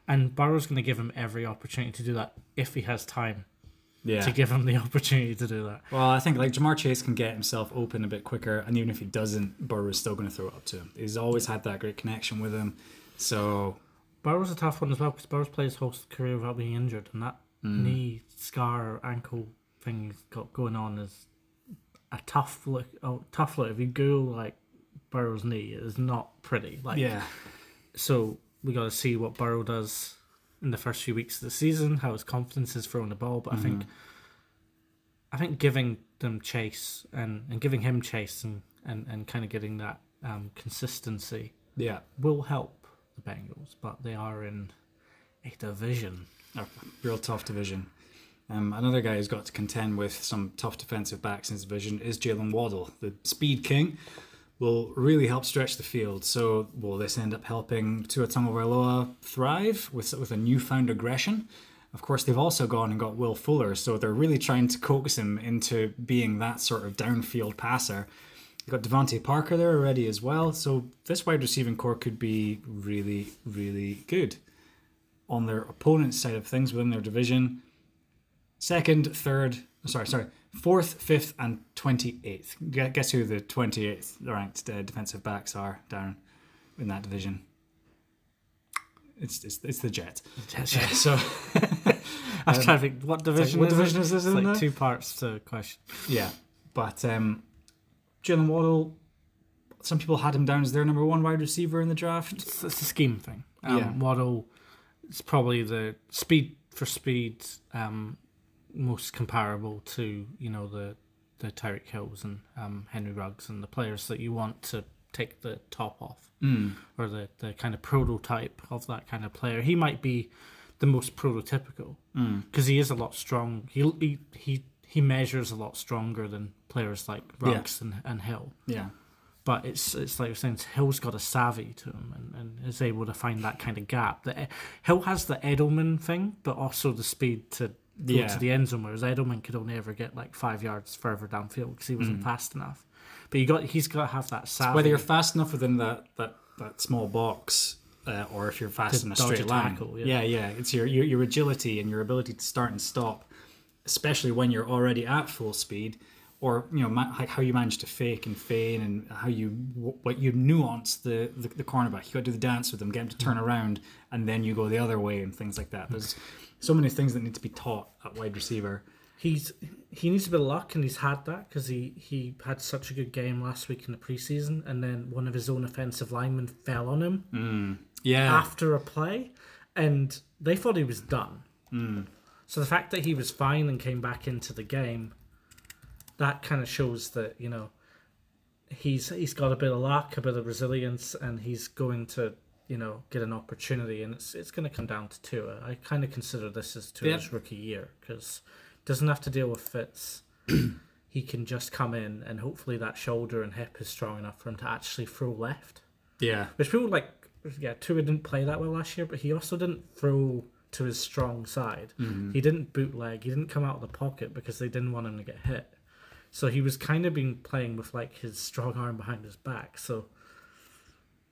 And Burrow's going to give him every opportunity to do that if he has time Yeah. to give him the opportunity to do that. Well, I think like Ja'Marr Chase can get himself open a bit quicker, and even if he doesn't, Burrow's still going to throw it up to him. He's always had that great connection with him. So Burrow's a tough one as well because Burrow's played his whole career without being injured, and that Hmm. knee scar ankle thing he's got going on is a tough look. Oh, tough look. If you Google like Burrow's knee, it is not pretty. Like yeah, so we got to see what Burrow does in the first few weeks of the season, how his confidence is throwing the ball. But I think, I think giving them chase and, and giving him chase and, and, and kind of getting that um, consistency yeah, will help the Bengals. But they are in a division. a real tough division. Um, another guy who's got to contend with some tough defensive backs in his division is Jalen Waddle, the speed king. Will really help stretch the field. So will this end up helping Tua Tagovailoa thrive with with a newfound aggression? Of course, they've also gone and got Will Fuller, so they're really trying to coax him into being that sort of downfield passer. You've got DeVante Parker there already as well, so this wide receiving corps could be really, really good on their opponent's side of things within their division. Second, third, sorry, sorry, fourth, fifth, and twenty-eighth. Guess who the twenty-eighth ranked uh, defensive backs are, Darren, in that division? It's it's, it's the Jets. So I was trying to think what division. what is division it? is this It's in like two parts to the question. yeah, but um, Jalen Waddle. Some people had him down as their number one wide receiver in the draft. It's, it's a scheme thing. Um, Yeah. Waddle is probably the speed for speed um, most comparable to you know the the Tyreek Hills and um, Henry Ruggs and the players that you want to take the top off or the, the kind of prototype of that kind of player. He might be the most prototypical because he is a lot strong. He, he he he measures a lot stronger than players like Ruggs and, and Hill Yeah, but it's it's like you're saying Hill's got a savvy to him and, and is able to find that kind of gap. That Hill has the Edelman thing, but also the speed to Yeah. to the end zone, whereas Edelman could only ever get like five yards further downfield because he Mm. wasn't fast enough. But you got he's got to have that savvy. Whether you're fast enough within that that, that small box, uh, or if you're fast in a straight a line, yeah. yeah. yeah, it's your, your your agility and your ability to start and stop, especially when you're already at full speed, or you know ma- how you manage to fake and feign and how you what you nuance the, the the cornerback. You got to do the dance with them, get him to mm-hmm. turn around, and then you go the other way and things like that. Mm-hmm. There's so many things that need to be taught at wide receiver. he's he needs a bit of luck, and he's had that because he he had such a good game last week in the preseason, and then one of his own offensive linemen fell on him mm. Yeah, after a play, and they thought he was done. Mm. So the fact that he was fine and came back into the game, that kind of shows that you know he's he's got a bit of luck, a bit of resilience, and he's going to you know get an opportunity, and it's it's going to come down to Tua. I kind of consider this as Tua's rookie year because doesn't have to deal with fits. he can just come in, and hopefully that shoulder and hip is strong enough for him to actually throw left. yeah, Which people like, yeah, Tua didn't play that well last year, but he also didn't throw to his strong side. Mm-hmm. He didn't bootleg. He didn't come out of the pocket because they didn't want him to get hit. So he was kind of been playing with like his strong arm behind his back. So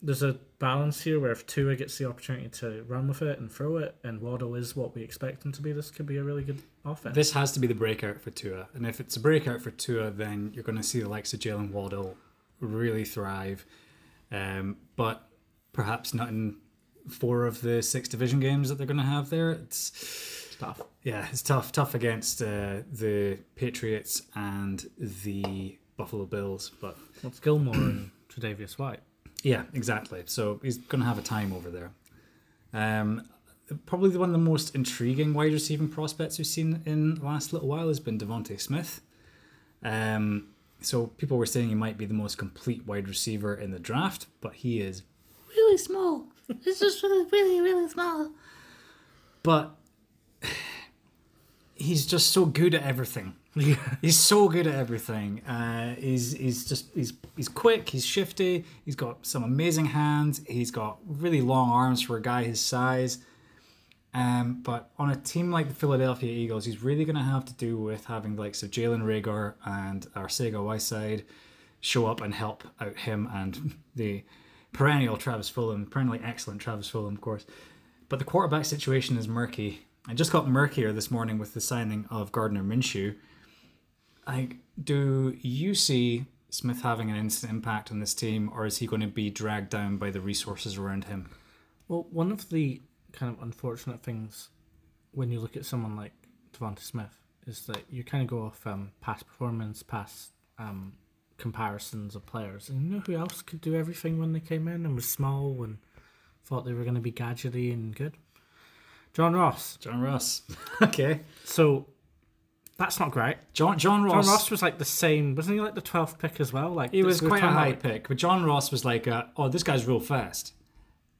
there's a balance here where if Tua gets the opportunity to run with it and throw it, and Waddle is what we expect him to be, this could be a really good offense. This has to be the breakout for Tua, and if it's a breakout for Tua, then you're going to see the likes of Jalen Waddle really thrive, um, but perhaps not in four of the six division games that they're going to have there. It's Tough. yeah, it's tough, tough against uh, the Patriots and the Buffalo Bills, but Well, it's Gilmore and Tre'Davious White. yeah, exactly. So he's going to have a time over there. Um, probably one of the most intriguing wide receiving prospects we've seen in the last little while has been DeVonta Smith. Um, so people were saying he might be the most complete wide receiver in the draft, but he is really small. He's just really, really, really small. But he's just so good at everything. Yeah. He's so good at everything. Uh, he's he's just he's he's quick. He's shifty. He's got some amazing hands. He's got really long arms for a guy his size. Um, but on a team like the Philadelphia Eagles, he's really going to have to do with having likes of Jalen Reagor and Arcega Whiteside show up and help out him and the perennial Travis Fulgham, perennially excellent Travis Fulgham, of course. But the quarterback situation is murky. It just got murkier this morning with the signing of Gardner Minshew. Like, do you see Smith having an instant impact on this team, or is he going to be dragged down by the resources around him? Well, one of the kind of unfortunate things when you look at someone like DeVonta Smith is that you kind of go off um, past performance, past um, comparisons of players. And you know who else could do everything when they came in and was small and thought they were going to be gadgety and good? John Ross. John Ross. okay. So that's not great. John John Ross. John Ross. Was like the same, wasn't he? Like the twelfth pick as well. Like he was quite a high pick, but John Ross was like, uh, "Oh, this guy's real fast."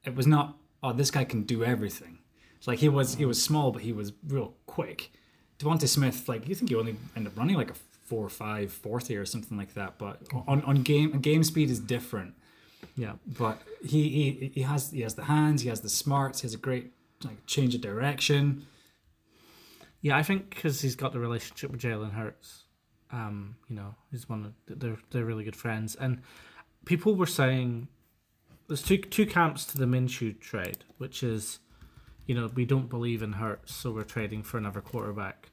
It was not, "Oh, this guy can do everything." It's like he was he was small, but he was real quick. DeVonta Smith, like you think he only ended up running like a four or five forty or something like that, but on on game game speed is different. Yeah. But he he he has he has the hands, he has the smarts, he has a great like change of direction. Yeah, I think because he's got the relationship with Jalen Hurts. Um, you know, he's one of they're they're really good friends, and people were saying there's two two camps to the Minshew trade, which is, you know, we don't believe in Hurts, so we're trading for another quarterback.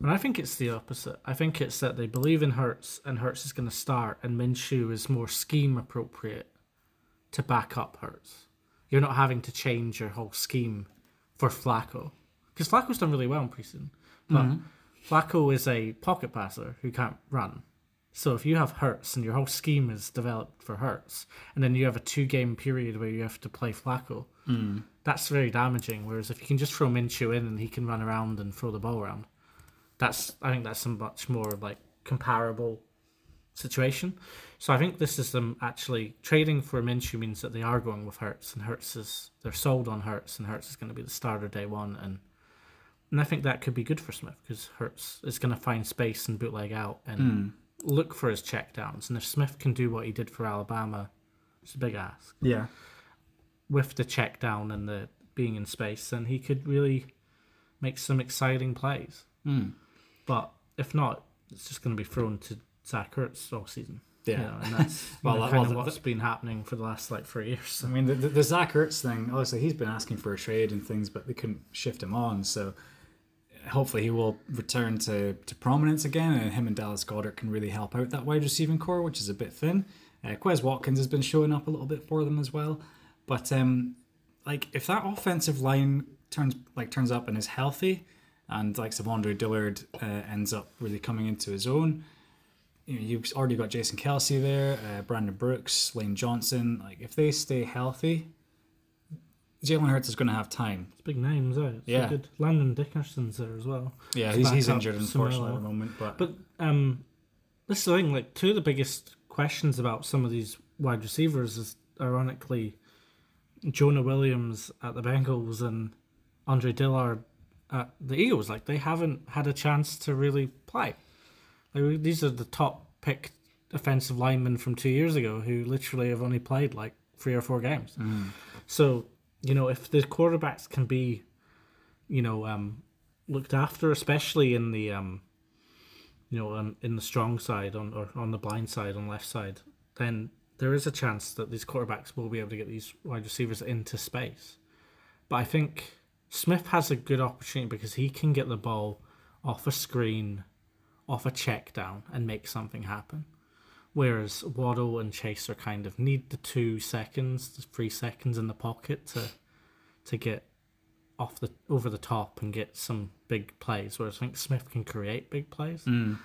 And I think it's the opposite. I think it's that they believe in Hurts, and Hurts is going to start, and Minshew is more scheme appropriate to back up Hurts. You're not having to change your whole scheme for Flacco because Flacco's done really well in preseason, but mm-hmm. Flacco is a pocket passer who can't run. So if you have Hurts and your whole scheme is developed for Hurts, and then you have a two-game period where you have to play Flacco, mm. that's very damaging. Whereas if you can just throw Minshew in and he can run around and throw the ball around, that's I think that's a much more like comparable situation. So I think this is them actually trading for Minshew means that they are going with Hurts, and Hurts is they're sold on Hurts, and Hurts is going to be the starter day one, and and I think that could be good for Smith because Hurts is going to find space and bootleg out and look for his checkdowns, and if Smith can do what he did for Alabama, it's a big ask Yeah. with the check down and the being in space, then he could really make some exciting plays. Mm. But if not, it's just going to be thrown to Zach Ertz all season. Yeah. You know, and that's Well, that- kind of what's been happening for the last like three years. I mean, the, the, the Zach Ertz thing, obviously, he's been asking for a trade and things, but they couldn't shift him on. So hopefully he will return to, to prominence again, and him and Dallas Goedert can really help out that wide receiving corps, which is a bit thin. Uh, Quez Watkins has been showing up a little bit for them as well. But um, like, if that offensive line turns like turns up and is healthy, and like Savondre Dillard uh, ends up really coming into his own, you know, you've already got Jason Kelce there, uh, Brandon Brooks, Lane Johnson. Like, if they stay healthy, Jalen Hurts is going to have time. It's big names out. It's Yeah. good. Landon Dickerson's there as well. Yeah, he's, he's injured unfortunately at the moment, but, But um, this is the thing. Like two of the biggest questions about some of these wide receivers is ironically Jonah Williams at the Bengals and Andre Dillard at the Eagles. Like they haven't had a chance to really play. Like these are the top picked offensive linemen from two years ago who literally have only played like three or four games. So you know if the quarterbacks can be, you know, um, looked after, especially in the um, you know, on, in the strong side on or on the blind side on left side, then there is a chance that these quarterbacks will be able to get these wide receivers into space. But I think Smith has a good opportunity because he can get the ball off a screen, off a check down, and make something happen. Whereas Waddle and Chaser kind of need the two seconds, the three seconds in the pocket to to get off the over the top and get some big plays. Whereas I think Smith can create big plays, Mm.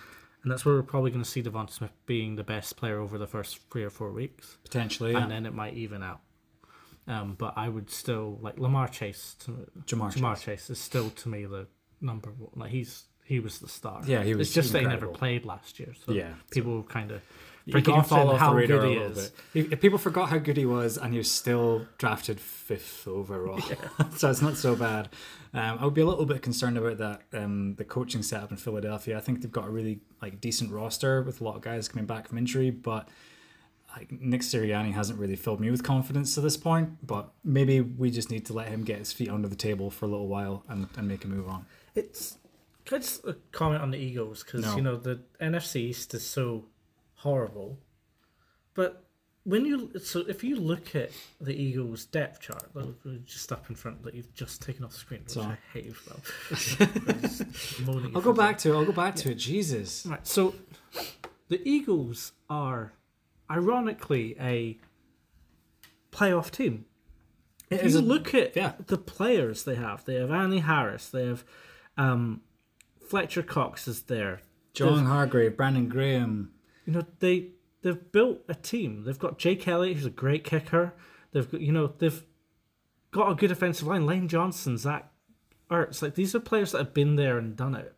and that's where we're probably going to see DeVonta Smith being the best player over the first three or four weeks, potentially, yeah. and then it might even out. Um, but I would still like Lamar Chase. To, Ja'Marr, Ja'Marr Chase. Chase is still to me the number one. Like he's he was the star. Yeah, he was It's just that he never played last year, so Yeah, people kind of He got forgetting off how the good he is. bit. If- If people forgot how good he was, and he was still drafted fifth overall, so it's not so bad. Um, I would be a little bit concerned about that. Um, the coaching setup in Philadelphia. I think they've got a really like decent roster with a lot of guys coming back from injury, but like Nick Sirianni hasn't really filled me with confidence to this point. But maybe we just need to let him get his feet under the table for a little while and, and make a move on. It's can I just uh, comment on the Eagles because No. you know the NFC East is so horrible, but when you so if you look at the Eagles depth chart, just up in front that you've just taken off the screen, which Sorry. I hate as well. I'll go back to it. I'll go back to it. Jesus. Right, so the Eagles are ironically a playoff team. If you a- look at yeah. the players they have, they have Annie Harris, they have um, Fletcher Cox is there. John Hargrave, Brandon Graham. You know they they've built a team. They've got Jake Elliott, who's a great kicker. They've got you know they've got a good offensive line. Lane Johnson, Zach Ertz, like these are players that have been there and done it,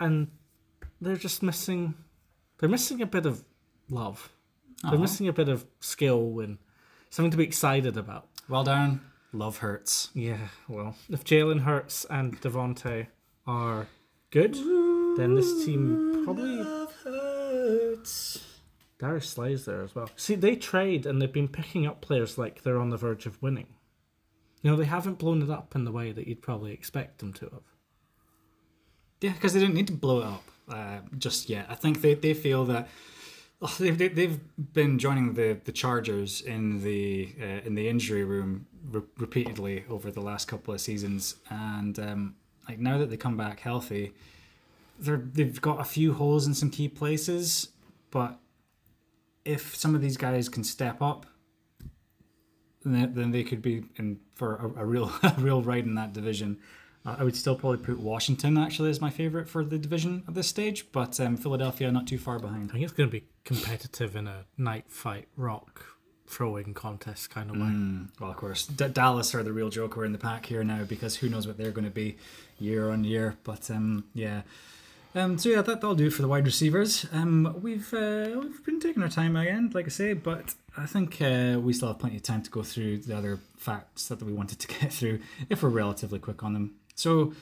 and they're just missing. They're missing a bit of love. They're Aw. missing a bit of skill and something to be excited about. Well done. Love hurts. Yeah, well, if Jalen Hurts and DeVonta are good, then this team probably Darius Slay's there as well. See, they trade and they've been picking up players like they're on the verge of winning. You know, they haven't blown it up in the way that you'd probably expect them to have. Yeah, because they didn't need to blow it up uh, just yet. I think they, they feel that oh, they've, they- they've been joining the, the Chargers in the uh, in the injury room re- repeatedly over the last couple of seasons, and um, like now that they come back healthy, they're they've got a few holes in some key places, but if some of these guys can step up, then, then they could be in for a, a real a real ride in that division. Uh, I would still probably put Washington actually as my favorite for the division at this stage, but um, Philadelphia not too far behind. I think it's going to be competitive in a night fight rock throwing contest kind of way. Mm, well, of course, D- Dallas are the real joker in the pack here now because who knows what they're going to be year on year. But um, yeah. Um, so yeah, that, that'll do for the wide receivers. Um, we've uh, we've been taking our time again, like I say, but I think uh, we still have plenty of time to go through the other facts that we wanted to get through if we're relatively quick on them. So,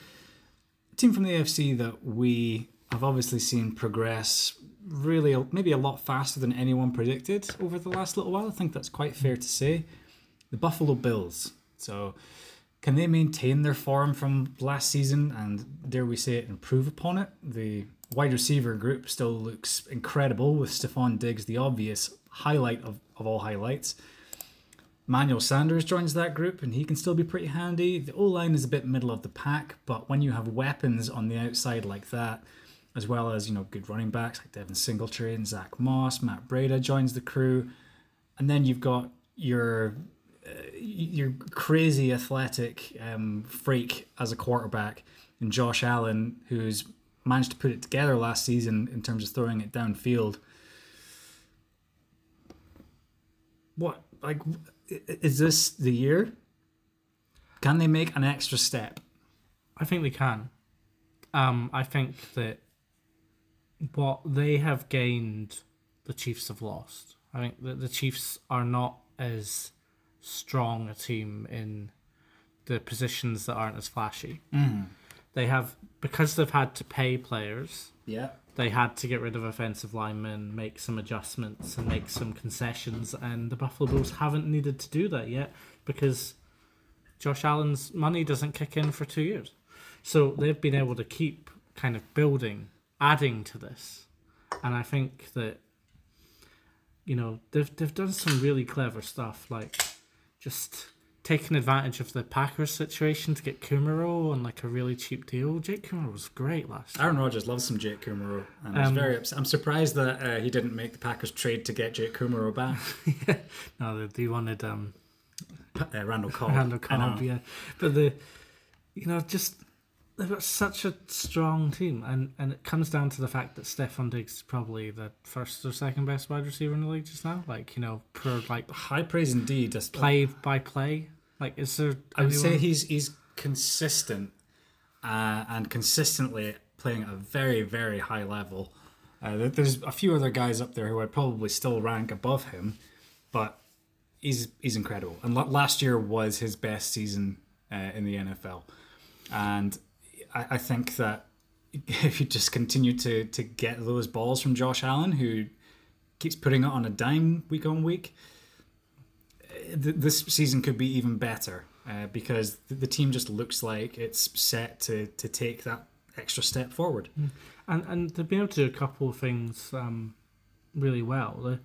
team from the AFC that we have obviously seen progress really maybe a lot faster than anyone predicted over the last little while. I think that's quite fair to say. The Buffalo Bills. So, can they maintain their form from last season and dare we say it, improve upon it? The wide receiver group still looks incredible with Stefon Diggs, the obvious highlight of, of all highlights. Manuel Sanders joins that group and he can still be pretty handy. The O line is a bit middle of the pack, but when you have weapons on the outside like that, as well as you know good running backs like Devin Singletary and Zach Moss, Matt Breida joins the crew, and then you've got your uh, your crazy athletic um, freak as a quarterback and Josh Allen, who's managed to put it together last season in terms of throwing it downfield. What like is this the year? Can they make an extra step? I think they can. Um, I think that what they have gained, the Chiefs have lost. I think that the Chiefs are not as strong a team in the positions that aren't as flashy. Mm. They have because they've had to pay players. Yeah. They had to get rid of offensive linemen, make some adjustments, and make some concessions. And the Buffalo Bills haven't needed to do that yet because Josh Allen's money doesn't kick in for two years. So they've been able to keep kind of building, adding to this. And I think that, you know, they've, they've done some really clever stuff, like just taking advantage of the Packers situation to get Kumerow on like a really cheap deal. Jake Kumerow was great last year. Aaron Rodgers loves some Jake Kumerow, and um, very upset. I'm surprised that uh, he didn't make the Packers trade to get Jake Kumerow back. no, they, they wanted um, uh, Randall Cobb. Randall Cobb, yeah. But the, you know, just they've got such a strong team, and and it comes down to the fact that Stefon Diggs is probably the first or second best wide receiver in the league just now. Like you know, per like high praise indeed. Just play by play. Like, is there? I would say he's he's consistent, uh, and consistently playing at a very very high level. Uh, there's a few other guys up there who I'd probably still rank above him, but he's he's incredible. And last year was his best season uh, in the NFL, and I, I think that if you just continue to to get those balls from Josh Allen, who keeps putting it on a dime week on week, th- this season could be even better uh, because the team just looks like it's set to to take that extra step forward. Mm. And and they've been able to do a couple of things um, really well.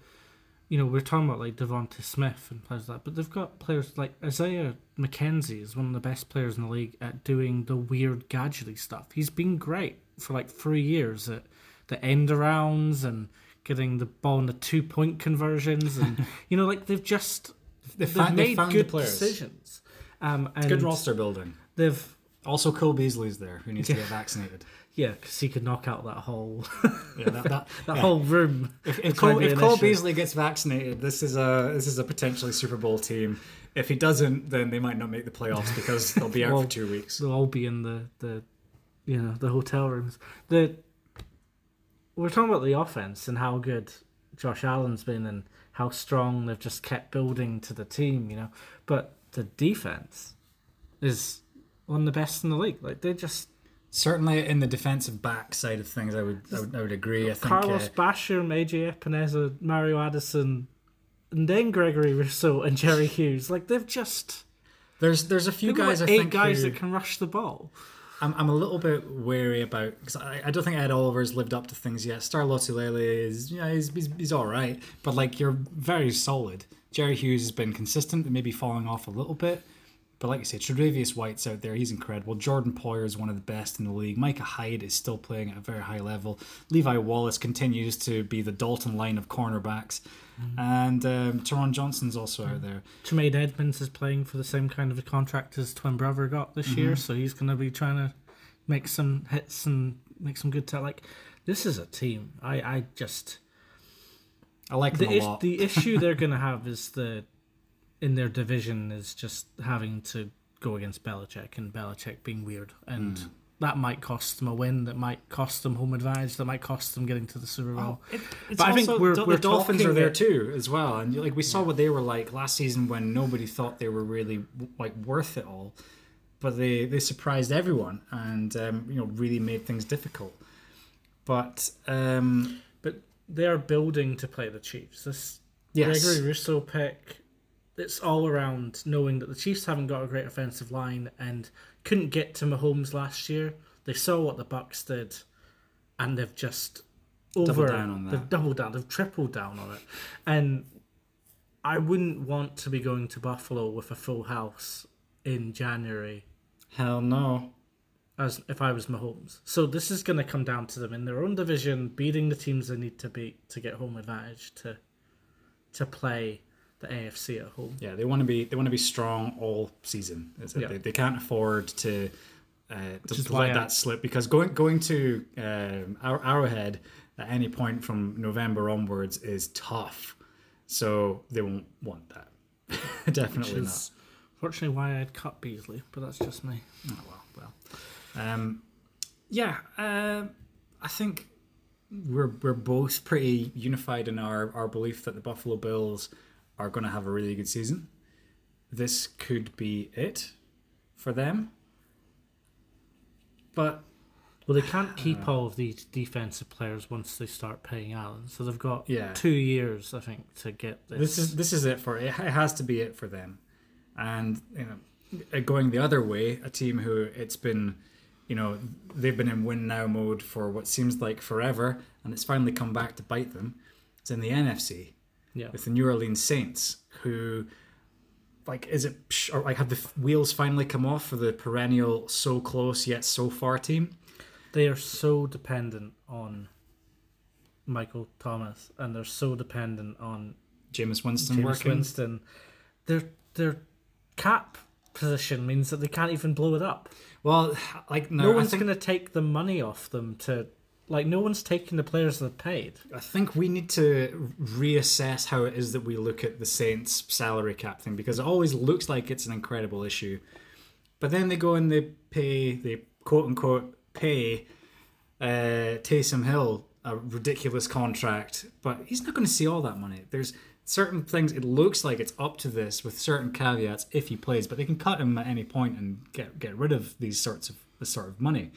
You know, we're talking about like DeVonta Smith and players like that, but they've got players like Isaiah McKenzie is one of the best players in the league at doing the weird gadgety stuff. He's been great for like three years at the end arounds and getting the ball in the two point conversions and you know, like they've just they have made they good decisions. Um, and good roster building. They've also Cole Beasley's there who needs yeah. to get vaccinated. Yeah, because he could knock out that whole yeah, that, that, that yeah. whole room. If, if, Cole, if Cole, Beasley gets vaccinated, this is a this is a potentially Super Bowl team. If he doesn't, then they might not make the playoffs because they'll be out well, for two weeks. They'll all be in the the you know the hotel rooms. The we're talking about the offense and how good Josh Allen's been and how strong they've just kept building to the team, you know. But the defense is one of the best in the league. Like they just certainly in the defensive back side of things, I would I would, I would agree. I think Carlos uh, Basham, AJ Epenesa, Mario Addison, and then Gregory Rousseau and Jerry Hughes. Like they've just there's there's a few guys like I eight think guys who, that can rush the ball. I'm, I'm a little bit wary about because I, I don't think Ed Oliver's lived up to things yet. Star Lotulelei is yeah he's, he's, he's all right, but like you're very solid. Jerry Hughes has been consistent, but maybe falling off a little bit. But like I said, Tre'Davious White's out there. He's incredible. Jordan Poyer is one of the best in the league. Micah Hyde is still playing at a very high level. Levi Wallace continues to be the Dalton line of cornerbacks. Mm-hmm. And um, Taron Johnson's also out there. Tremaine Edmunds is playing for the same kind of a contract as twin brother got this mm-hmm. year, so he's going to be trying to make some hits and make some good. T- like this is a team. I I just I like the lot. the issue they're going to have is the in their division is just having to go against Belichick and Belichick being weird and. Mm that might cost them a win. That might cost them home advantage. That might cost them getting to the Super Bowl. Oh, it, but I think we're, the, we're the Dolphins are there too as well, and like we saw yeah. what they were like last season when nobody thought they were really like worth it all, but they they surprised everyone and um, you know really made things difficult. But um, but they are building to play the Chiefs. This yes. Gregory Rousseau pick it's all around knowing that the Chiefs haven't got a great offensive line and couldn't get to Mahomes last year. They saw what the Bucks did, and they've just over Doubled down on that. they've doubled down, they've tripled down on it, and I wouldn't want to be going to Buffalo with a full house in January Hell no. as if I was Mahomes. So this is going to come down to them in their own division, beating the teams they need to beat to get home advantage to to play the AFC at home. Yeah, they want to be they want to be strong all season. Is it? Yeah. They, they can't afford to uh, to, is to why let I- that slip because going going to um, Ar- Arrowhead at any point from November onwards is tough. So they won't want that. Which Definitely not. is fortunately why I'd cut Beasley, but that's just me. Oh, well, well. Um, yeah, uh, I think we're we're both pretty unified in our, our belief that the Buffalo Bills are going to have a really good season. This could be it for them. But Well, they can't keep uh. all of these defensive players once they start paying Allen, so they've got Yeah. two years, I think, to get this. this is this is it for it. It has to be it for them. And you know, uh, going the other way, a team who it's been, you know, they've been in win now mode for what seems like forever, and it's finally come back to bite them. It's in the NFC yeah. with the New Orleans Saints, who, like, is it or like have the wheels finally come off for the perennial so close yet so far team? They are so dependent on Michael Thomas, and they're so dependent on Jameis Winston James working. Winston. Their their cap position means that they can't even blow it up. Well, like no, No, one's think going to take the money off them to like. No one's taking the players they've paid. I think we need to reassess how it is that we look at the Saints salary cap thing because it always looks like it's an incredible issue. But then they go and they pay, they quote unquote pay uh, Taysom Hill a ridiculous contract, but he's not going to see all that money. There's certain things, it looks like it's up to this with certain caveats if he plays, but they can cut him at any point and get, get rid of these sorts of this sort of money.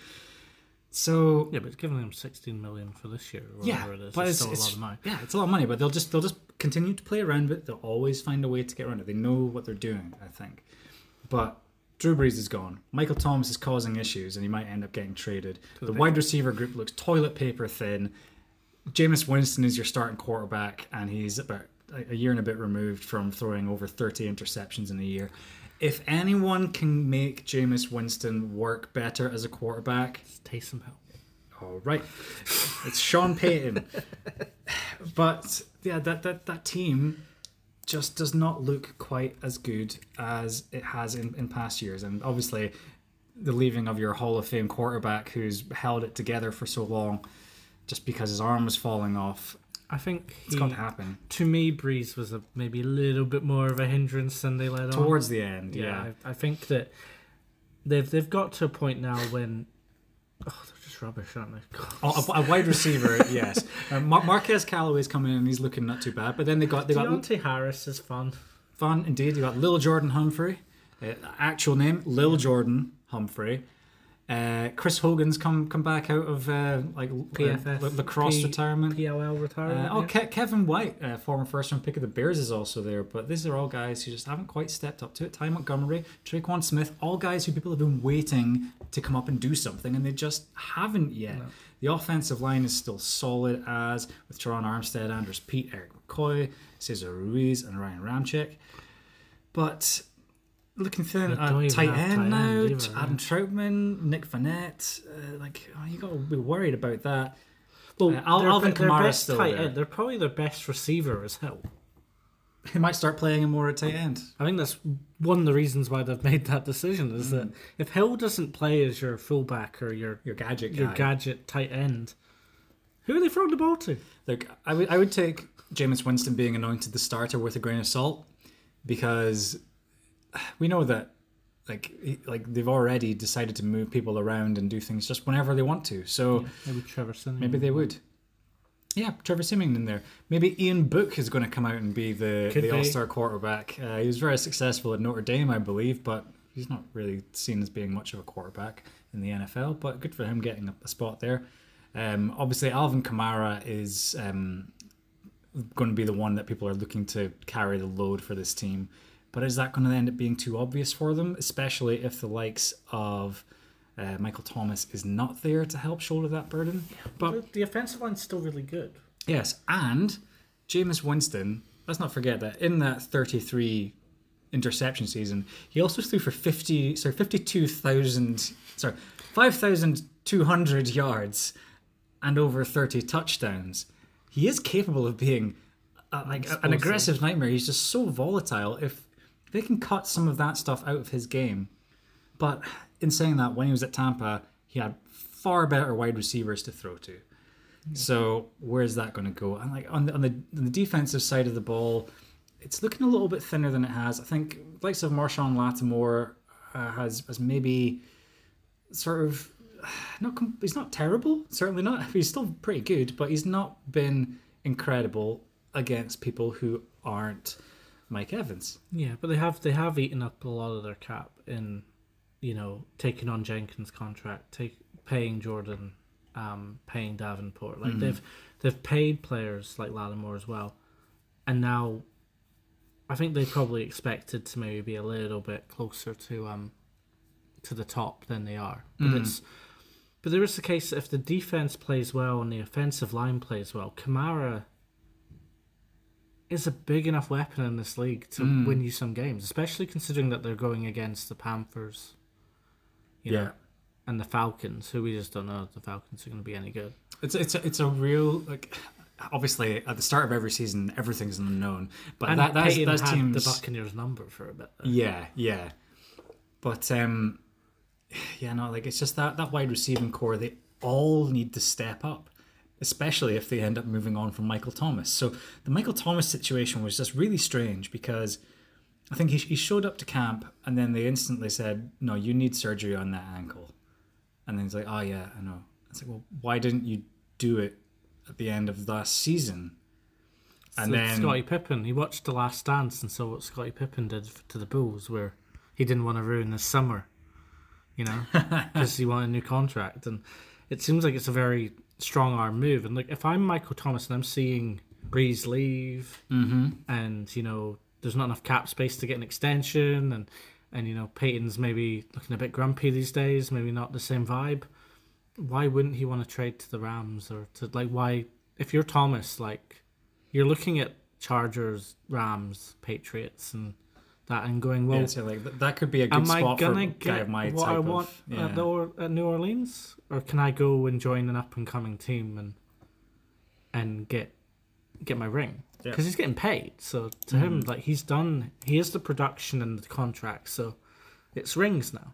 So Yeah, but it's giving them sixteen million for this year or yeah, whatever it is. but it's, it's, still it's a lot of money. yeah, it's a lot of money. But they'll just they'll just continue to play around with it. They'll always find a way to get around it. They know what they're doing, I think. But Drew Brees is gone. Michael Thomas is causing issues, and he might end up getting traded. The wide receiver group looks toilet paper thin. Jameis Winston is your starting quarterback, and he's about a a year and a bit removed from throwing over 30 interceptions in a year. If anyone can make Jameis Winston work better as a quarterback, It's Taysom Hill. all right, it's Sean Payton. but yeah, that, that that team just does not look quite as good as it has in, in past years, and obviously the leaving of your Hall of Fame quarterback who's held it together for so long, just because his arm was falling off, I think it's going to happen to me, Brees was a, maybe a little bit more of a hindrance than they let on. towards the end. Yeah, yeah, I, I think that they've they've got to a point now when oh they're just rubbish, aren't they? Oh, a, a wide receiver, yes. Uh, Mar- Marquez Callaway's coming in and he's looking not too bad, but then they got they got Deonte Harris is fun. Fun indeed. You got Lil Jordan Humphrey, uh, actual name Lil Jordan Humphrey. Uh, Chris Hogan's come come back out of uh, like PFF, uh, lacrosse P- retirement. PLL Uh, retirement. oh, yeah. Ke- Kevin White, uh, former first round pick of the Bears, is also there. But these are all guys who just haven't quite stepped up to it. Ty Montgomery, Tre'Quan Smith, all guys who people have been waiting to come up and do something, and they just haven't yet. The offensive line is still solid as with Terron Armstead, Andrus Peat, Erik McCoy, Cesar Ruiz, and Ryan Ramczyk. But looking thin They at tight end now, either, Adam Trautman, Nick Vannett, uh, like oh, you got to be worried about that. Well, Uh, Al- Alvin their Kamara's still tight there. end. They're probably their best receiver as hell. He might start playing him more at tight end. I think that's one of the reasons why they've made that decision is Mm. that if Hill doesn't play as your fullback or your Your gadget guy. your gadget tight end, who are they throwing the ball to? Look, I would I would take Jameis Winston being anointed the starter with a grain of salt because we know that like like they've already decided to move people around and do things just whenever they want to. So Maybe Trevor Siemian. maybe they would. Yeah, Trevor Siemian in there. Maybe Ian Book is going to come out and be the, Could the. All Star quarterback. Uh, he was very successful at Notre Dame, I believe, but he's not really seen as being much of a quarterback in the NFL. But good for him getting a, a spot there. Um, obviously, Alvin Kamara is um, going to be the one that people are looking to carry the load for this team. But is that going to end up being too obvious for them, especially if the likes of uh, Michael Thomas is not there to help shoulder that burden? But The, the offensive line's still really good. yes, and Jameis Winston. Let's not forget that in that 33 interception season, he also threw for 50, sorry, 52,000, sorry, 5,200 yards and over 30 touchdowns. He is capable of being uh, like an aggressive nightmare. He's just so volatile. If they can cut some of that stuff out of his game, but in saying that, when he was at Tampa, he had far better wide receivers to throw to. So where's that going to go? And like on the, on the on the defensive side of the ball, it's looking a little bit thinner than it has. I think likes of Marshon Lattimore uh, has has maybe sort of not he's not terrible, certainly not. He's still pretty good, but he's not been incredible against people who aren't Mike Evans. Yeah, but they have they have eaten up a lot of their cap in, you know, taking on Jenkins' contract, take paying Jordan, um, paying Davenport. Like they've they've paid players like Lattimore as well, and now, I think they probably expected to maybe be a little bit closer to um, to the top than they are. But it's but there is the case that if the defense plays well and the offensive line plays well, Kamara is a big enough weapon in this league to Mm. win you some games, especially considering that they're going against the Panthers, you know, and the Falcons, who we just don't know if the Falcons are going to be any good. It's it's a, it's a real like obviously at the start of every season everything's unknown, but And that that's, had teams the Buccaneers number for a bit. There. Yeah, yeah. But um yeah, no, like it's just that that wide receiving core, they all need to step up, especially if they end up moving on from Michael Thomas. So the Michael Thomas situation was just really strange because I think he, he showed up to camp and then they instantly said, "No, you need surgery on that ankle." And then he's like, "Oh yeah, I know." It's like, "Well, why didn't you do it at the end of last season?" And So then Scottie Pippen, he watched The Last Dance and saw what Scottie Pippen did to the Bulls, where he didn't want to ruin his summer, you know, because he wanted a new contract. And it seems like it's a very strong arm move. And like, if I'm Michael Thomas and I'm seeing Brees leave, mm-hmm. and you know, there's not enough cap space to get an extension, and and you know, Payton's maybe looking a bit grumpy these days, maybe not the same vibe. Why wouldn't he want to trade to the Rams or to like why? If you're Thomas, like you're looking at Chargers, Rams, Patriots, and that, and going, well, yeah, so like that could be a good am I spot for gonna a guy of my what type I want of yeah. at, or, at New Orleans, or can I go and join an up and coming team and and get get my ring? Yeah. Because he's getting paid, so to him, like he's done, he has the production and the contract, so it's rings now.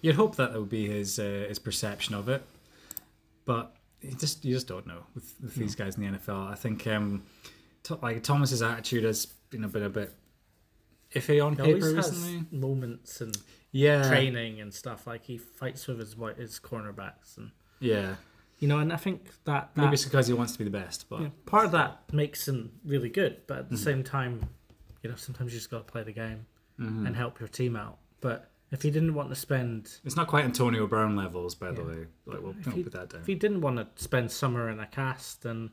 You'd hope that that would be his uh, his perception of it, but you just you just don't know with, with these guys in the NFL. I think um, to, like Thomas's attitude has been a bit a bit iffy on He paper recently. moments and Yeah, training and stuff. Like he fights with his his cornerbacks, and yeah. you know, and I think that, that Maybe it's because he wants to be the best, but Yeah, part of that makes him really good, but Mm-hmm. at the same time, you know, sometimes you just got to play the game Mm-hmm. and help your team out. But if he didn't want to spend, it's not quite Antonio Brown levels, by the Yeah. way. Like, well, don't he, put that down. if he didn't want to spend summer in a cast, then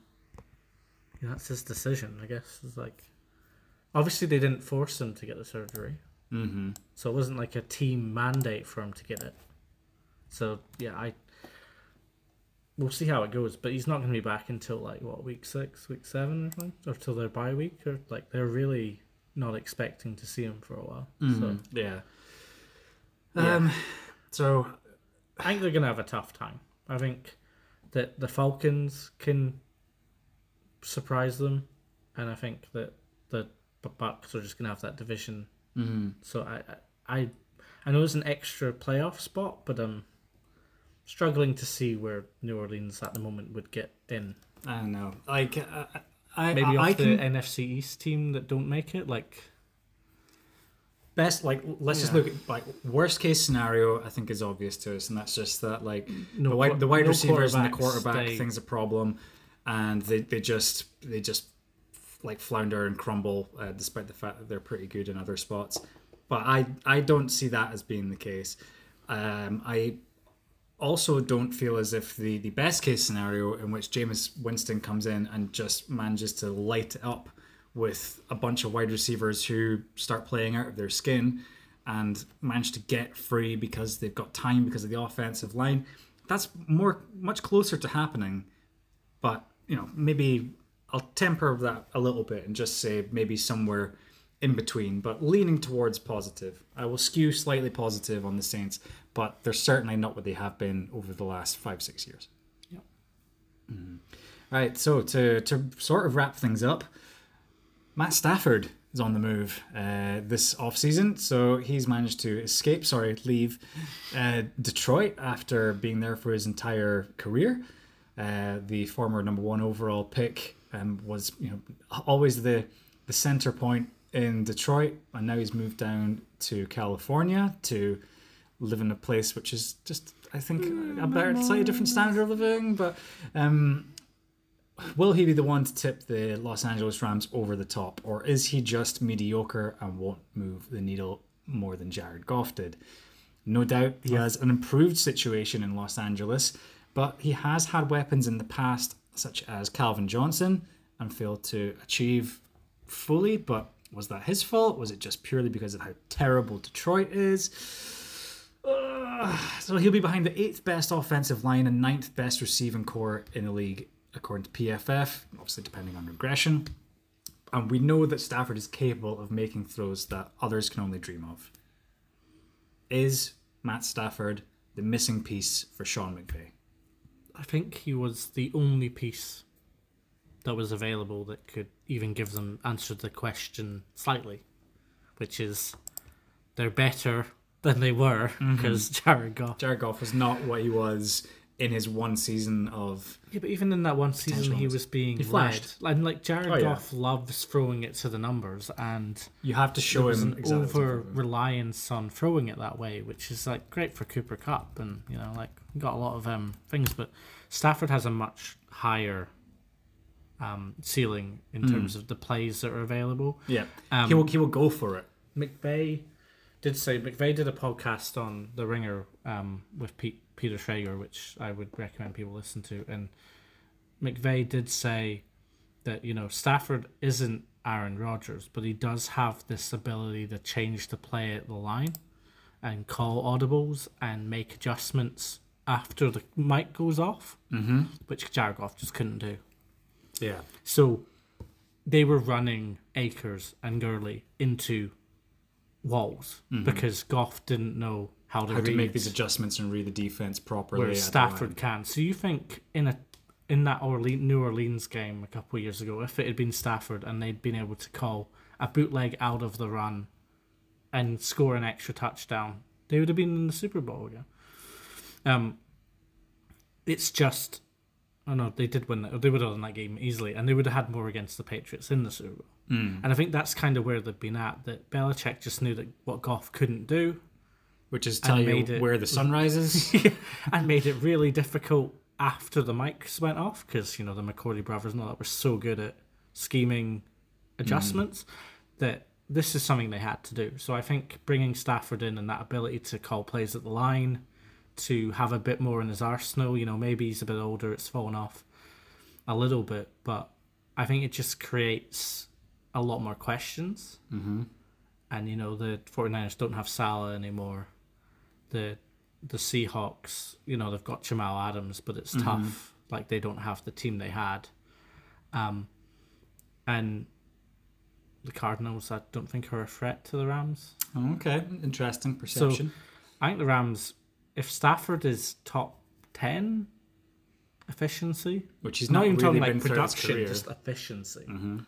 you know, that's his decision, I guess. It's like, obviously they didn't force him to get the surgery, mm-hmm. so it wasn't like a team mandate for him to get it. So yeah, I. We'll see how it goes, but he's not going to be back until like what week six, week seven, or something, or till their bye week, or like they're really not expecting to see him for a while. So Yeah. Yeah. Um. So I think they're going to have a tough time. I think that the Falcons can surprise them, and I think that the Bu- Bucks are just going to have that division. mm-hmm. So I, I, I- know it's an extra playoff spot, but I'm struggling to see where New Orleans at the moment would get in. I don't know. Like uh, I Maybe I, off I the can NFC East team that don't make it. Like best like let's just look at like worst case scenario i think is obvious to us and that's just that like No the wide, the wide no receivers and the quarterback they- thing's a problem and they, they just they just like flounder and crumble uh, despite the fact that they're pretty good in other spots but i i don't see that as being the case um i also don't feel as if the, the best case scenario in which Jameis Winston comes in and just manages to light it up with a bunch of wide receivers who start playing out of their skin and manage to get free because they've got time because of the offensive line. That's more much closer to happening. But, you know, maybe I'll temper that a little bit and just say maybe somewhere in between, but leaning towards positive. I will skew slightly positive on the Saints, but they're certainly not what they have been over the last five, six years. Yep. Mm-hmm. Right, so to, to sort of wrap things up, Matt Stafford is on the move uh, this offseason. So he's managed to escape, sorry, leave uh, Detroit after being there for his entire career. Uh, the former number one overall pick um, was you know always the the center point in Detroit, and now he's moved down to California to live in a place which is just I think a better, slightly different standard of living, but. Um, will he be the one to tip the Los Angeles Rams over the top, or is he just mediocre and won't move the needle more than Jared Goff did? No doubt he has an improved situation in Los Angeles, but he has had weapons in the past, such as Calvin Johnson, and failed to achieve fully. But was that his fault? Was it just purely because of how terrible Detroit is? Uh, so he'll be behind the eighth best offensive line and ninth best receiving core in the league according to PFF, obviously depending on regression. And we know that Stafford is capable of making throws that others can only dream of. Is Matt Stafford the missing piece for Sean McVay? I think he was the only piece that was available that could even give them answer the question slightly, which is they're better than they were because mm-hmm. Jared Goff. Jared Goff was not what he was in his one season of yeah, but even in that one season, he was being he led. And like Jared oh, Goff loves throwing it to the numbers, and you have to show him an exactly over reliance on throwing it that way, which is like great for Cooper Kupp, and you know, like got a lot of um things. But Stafford has a much higher um ceiling in mm. terms of the plays that are available. Yeah, um, he will he will go for it. McVay did say McVay did a podcast on the Ringer um, with Pete Peter Schrager, which I would recommend people listen to. And McVay did say that, you know, Stafford isn't Aaron Rodgers, but he does have this ability to change the play at the line and call audibles and make adjustments after the mic goes off, mm-hmm. which Jared Goff just couldn't do. Yeah. So they were running Akers and Gurley into walls mm-hmm. because Goff didn't know how to, how to make these adjustments and read the defense properly. Where Stafford can. So you think in a in that Orleans, New Orleans game a couple of years ago, if it had been Stafford and they'd been able to call a bootleg out of the run and score an extra touchdown, they would have been in the Super Bowl again. Um, it's just, oh no, they did win that. They would have won that game easily, and they would have had more against the Patriots in the Super Bowl. Mm. And I think that's kind of where they've been at. That Belichick just knew that what Goff couldn't do, which is tell you it, where the sun rises, and made it really difficult after the mics went off because you know the McCourty brothers and all that were so good at scheming adjustments mm. that this is something they had to do. So I think bringing Stafford in and that ability to call plays at the line, to have a bit more in his arsenal, you know, maybe he's a bit older, it's fallen off a little bit, but I think it just creates a lot more questions. Mm-hmm. And you know the 49ers don't have Saleh anymore the the Seahawks, you know, they've got Jamal Adams, but it's mm-hmm. tough. Like they don't have the team they had. Um, and the Cardinals, I don't think are a threat to the Rams. Okay, interesting perception. So, I think the Rams, if Stafford is top ten efficiency, which is not, not even really talking like production, just efficiency, mm-hmm.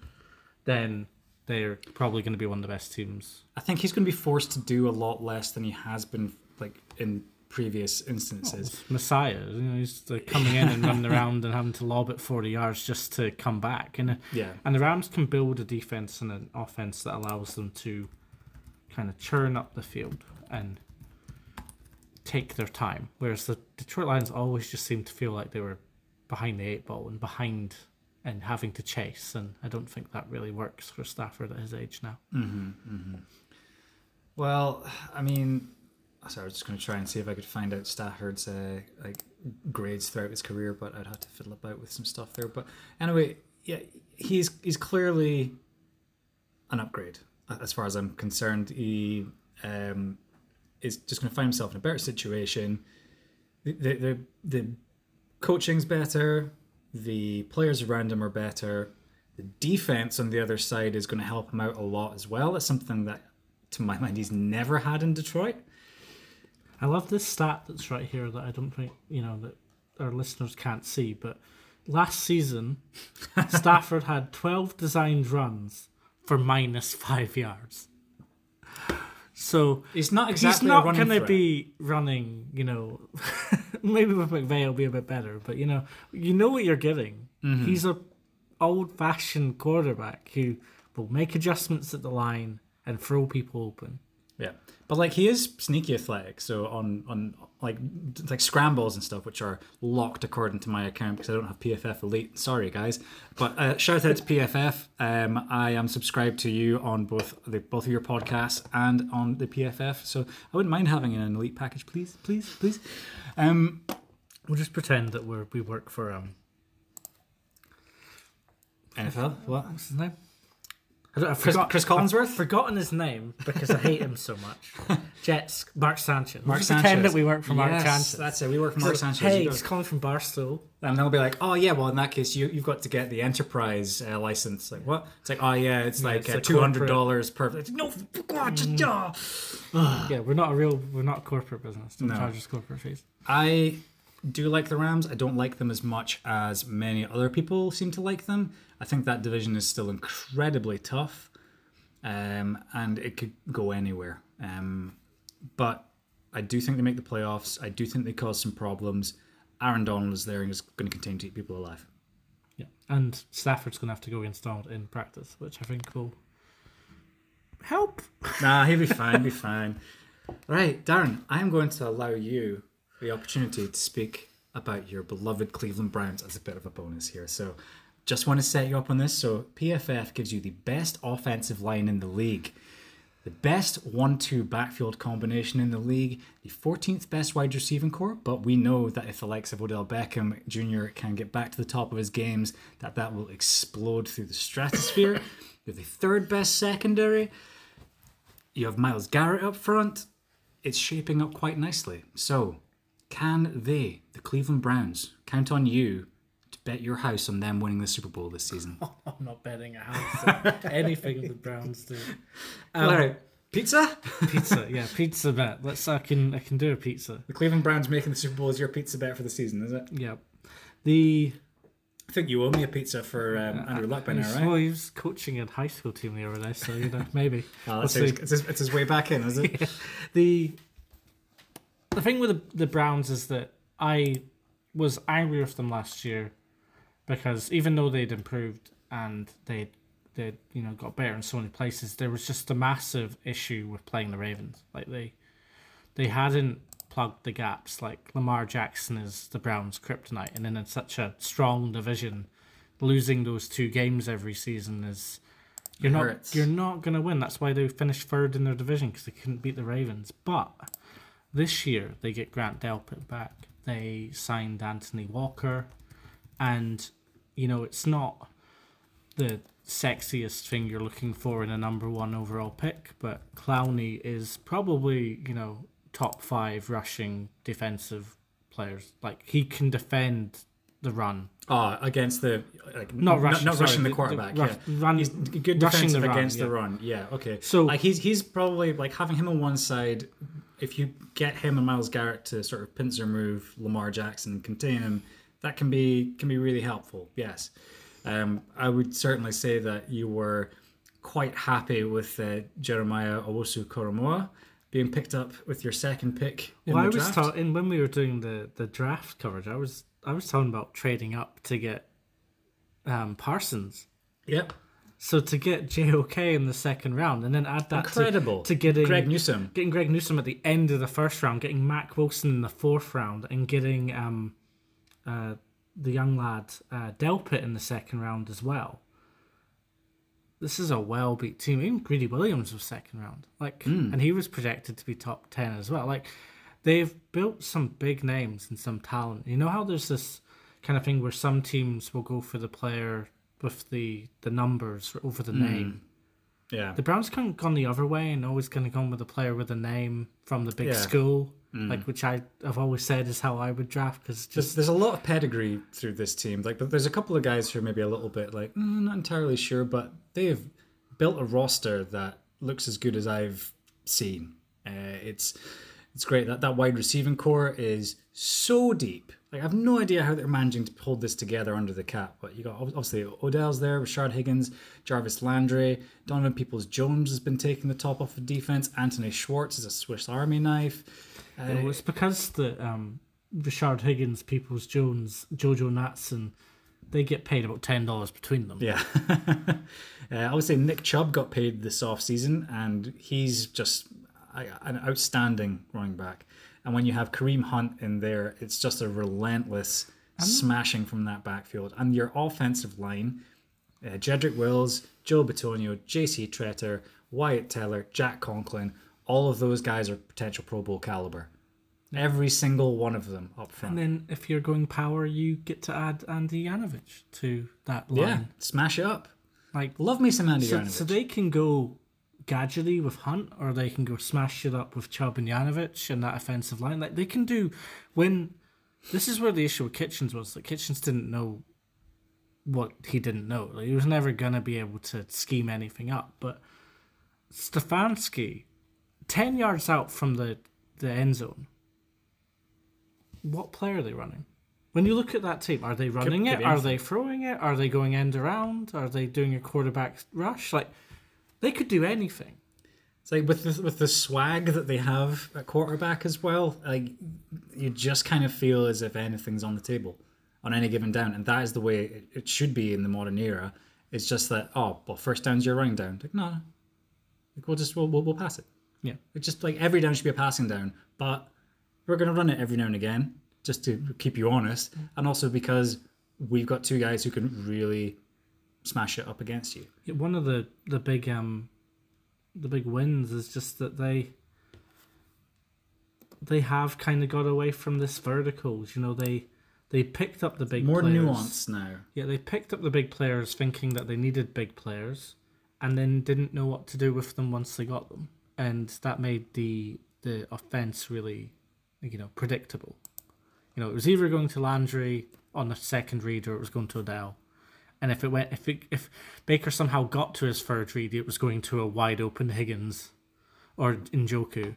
then they're probably going to be one of the best teams. I think he's going to be forced to do a lot less than he has been like in previous instances. Oh, Messiah, you know, he's like coming in and running around and having to lob it forty yards just to come back, and yeah, and the Rams can build a defense and an offense that allows them to kind of churn up the field and take their time. Whereas the Detroit Lions always just seemed to feel like they were behind the eight ball and behind and having to chase, and I don't think that really works for Stafford at his age now. Mm-hmm, mm-hmm. Well, I mean, so I was just going to try and see if I could find out Stafford's uh, like grades throughout his career, but I'd have to fiddle about with some stuff there. But anyway, yeah, he's he's clearly an upgrade, as far as I'm concerned. He um, is just going to find himself in a better situation. The, the the the coaching's better. The players around him are better. The defense on the other side is going to help him out a lot as well. It's something that, to my mind, he's never had in Detroit. I love this stat that's right here that I don't think you know that our listeners can't see, but last season Stafford had twelve designed runs for minus five yards. So He's not exactly he's not going to be running. You know, maybe with McVay it'll be a bit better, but you know, you know what you're getting. Mm-hmm. He's a old fashioned quarterback who will make adjustments at the line and throw people open. Yeah, but like he is sneaky athletic. So on on like like scrambles and stuff, which are locked according to my account because I don't have PFF Elite. Sorry guys, but uh, shout out to PFF. Um, I am subscribed to you on both the both of your podcasts and on the PFF. So I wouldn't mind having an Elite package, please, please, please. Um, We'll just pretend that we're we work for um NFL. What? what's his name? I don't, I've Chris, forgot- Chris Collinsworth. I've forgotten his name because I hate him so much. Jets, Mark Sanchez. Mark just Sanchez. pretend that we work for Mark Yes, Sanchez. That's it. We work for Mark So, Sanchez. Hey, he's go- calling from Barstool. And they'll be like, oh yeah, well in that case you you've got to get the enterprise uh, license. Like what? It's like oh yeah, it's like it's uh, a two hundred dollars per. It's, no, God, just uh. Yeah, we're not a real, we're not a corporate business. Don't No. charge us corporate fees. I do like the Rams. I don't like them as much as many other people seem to like them. I think that division is still incredibly tough, um, and it could go anywhere. Um, but I do think they make the playoffs. I do think they cause some problems. Aaron Donald is there and is going to continue to keep people alive. Yeah, and Stafford's going to have to go against Donald in practice, which I think will help. Nah, he'll be fine. be fine. Right, Darren. I am going to allow you the opportunity to speak about your beloved Cleveland Browns as a bit of a bonus here. So, just want to set you up on this. So, PFF gives you the best offensive line in the league, the best one-two backfield combination in the league, the 14th best wide receiving core. But we know that if the likes of Odell Beckham Jr. can get back to the top of his games, that that will explode through the stratosphere. you have the third best secondary. You have Myles Garrett up front. It's shaping up quite nicely. So, can they, the Cleveland Browns, count on you to bet your house on them winning the Super Bowl this season? I'm not betting a house on anything the Browns do. Um, All right, pizza. Pizza, yeah, pizza bet. Let's. I can. I can do a pizza. The Cleveland Browns making the Super Bowl is your pizza bet for the season, is it? Yeah. The I think you owe me a pizza for um, Andrew Luck by now, right? Well, he was coaching a high school team the other day, so you know maybe. Oh, We'll it's, his, it's his way back in, is it? the the thing with the, the Browns is that I was angry with them last year because even though they'd improved and they they you know got better in so many places, there was just a massive issue with playing the Ravens. Like they they hadn't plugged the gaps. Like Lamar Jackson is the Browns' kryptonite, and then in such a strong division, losing those two games every season is you're not hurts. you're not gonna win. That's why they finished third in their division because they couldn't beat the Ravens. But this year they get Grant Delpit back. They signed Anthony Walker, and you know it's not the sexiest thing you're looking for in a number one overall pick, but Clowney is probably you know top five rushing defensive players. Like he can defend the run, Oh, against the like not rushing, not, sorry, rushing the quarterback. rush- yeah, run, he's good rushing defensive the run, against yeah. the run. Yeah, okay. So- like he's he's probably like having him on one side. If you get him and Myles Garrett to sort of pincer move Lamar Jackson and contain him, that can be can be really helpful. Yes, um, I would certainly say that you were quite happy with uh, Jeremiah Owusu Koramoah being picked up with your second pick in Well, I was talking when we were doing the, the draft coverage. I was I was talking about trading up to get um, Parsons. yep, So to get JOK in the second round, and then add that to- incredible. to, getting Greg Newsome. getting Greg Newsome at the end of the first round, getting Mack Wilson in the fourth round, and getting um, uh, the young lad uh, Delpit in the second round as well. This is a well beat team. Even Greedy Williams was second round, like, Hmm. and he was projected to be top ten as well. Like, they've built some big names and some talent. You know how there's this kind of thing where some teams will go for the player with the the numbers over the name. Yeah. The Browns kind of gone the other way and always kind of gone with a player with a name from the big Yeah. Mm. school, like which I have always said is how I would draft because There's, just there's a lot of pedigree through this team. Like, but there's a couple of guys who are maybe a little bit like mm, not entirely sure, but they have built a roster that looks as good as I've seen. Uh, it's it's great that that wide receiving core is so deep. Like, I have no idea how they're managing to hold this together under the cap. But you got obviously Odell's there, Rashard Higgins, Jarvis Landry, Donovan Peoples Jones has been taking the top off of defense. Anthony Schwartz is a Swiss Army knife. Uh, Well, it's because the um, Richard Higgins, Peoples Jones, Jojo Natson, they get paid about ten dollars between them. Yeah. uh, I would say Nick Chubb got paid this offseason, and he's just an outstanding running back. And when you have Kareem Hunt in there, it's just a relentless smashing from that backfield. And your offensive line, uh, Jedrick Wills, Joe Bitonio, JC Tretter, Wyatt Teller, Jack Conklin, all of those guys are potential Pro Bowl caliber. Every single one of them up front. And then if you're going power, you get to add Andy Janovich to that line. yeah, smash it up. Like Love me some Andy so, Janovich. so they can go gadgety with Hunt, or they can go smash it up with Chubb and that offensive line. Like they can do when. This is where the issue with Kitchens was that Kitchens didn't know what he didn't know. Like, he was never gonna be able to scheme anything up. But Stefanski, ten yards out from the the end zone, what play are they running? When you look at that team, are they running could it? Are they throwing it? Are they going end around? Are they doing a quarterback rush? Like they could do anything. It's like with the, with the swag that they have at quarterback as well. Like you just kind of feel as if anything's on the table on any given down, and that is the way it, it should be in the modern era. It's just that oh, well, first down's your running down. Like no, like we'll just we'll, we'll, we'll pass it. Yeah. It's just like every down should be a passing down, but we're going to run it every now and again just to keep you honest, and also because we've got two guys who can really smash it up against you. Yeah, One of the the big um the big wins is just that they they have kind of got away from this verticals. You know, they they picked up the big More players. nuance now. Yeah, they picked up the big players thinking that they needed big players and then didn't know what to do with them once they got them. And that made the the offense really you know, predictable. You know, it was either going to Landry on the second read or it was going to Odell. And if it went if it, if Baker somehow got to his third read, it was going to a wide open Higgins or Njoku.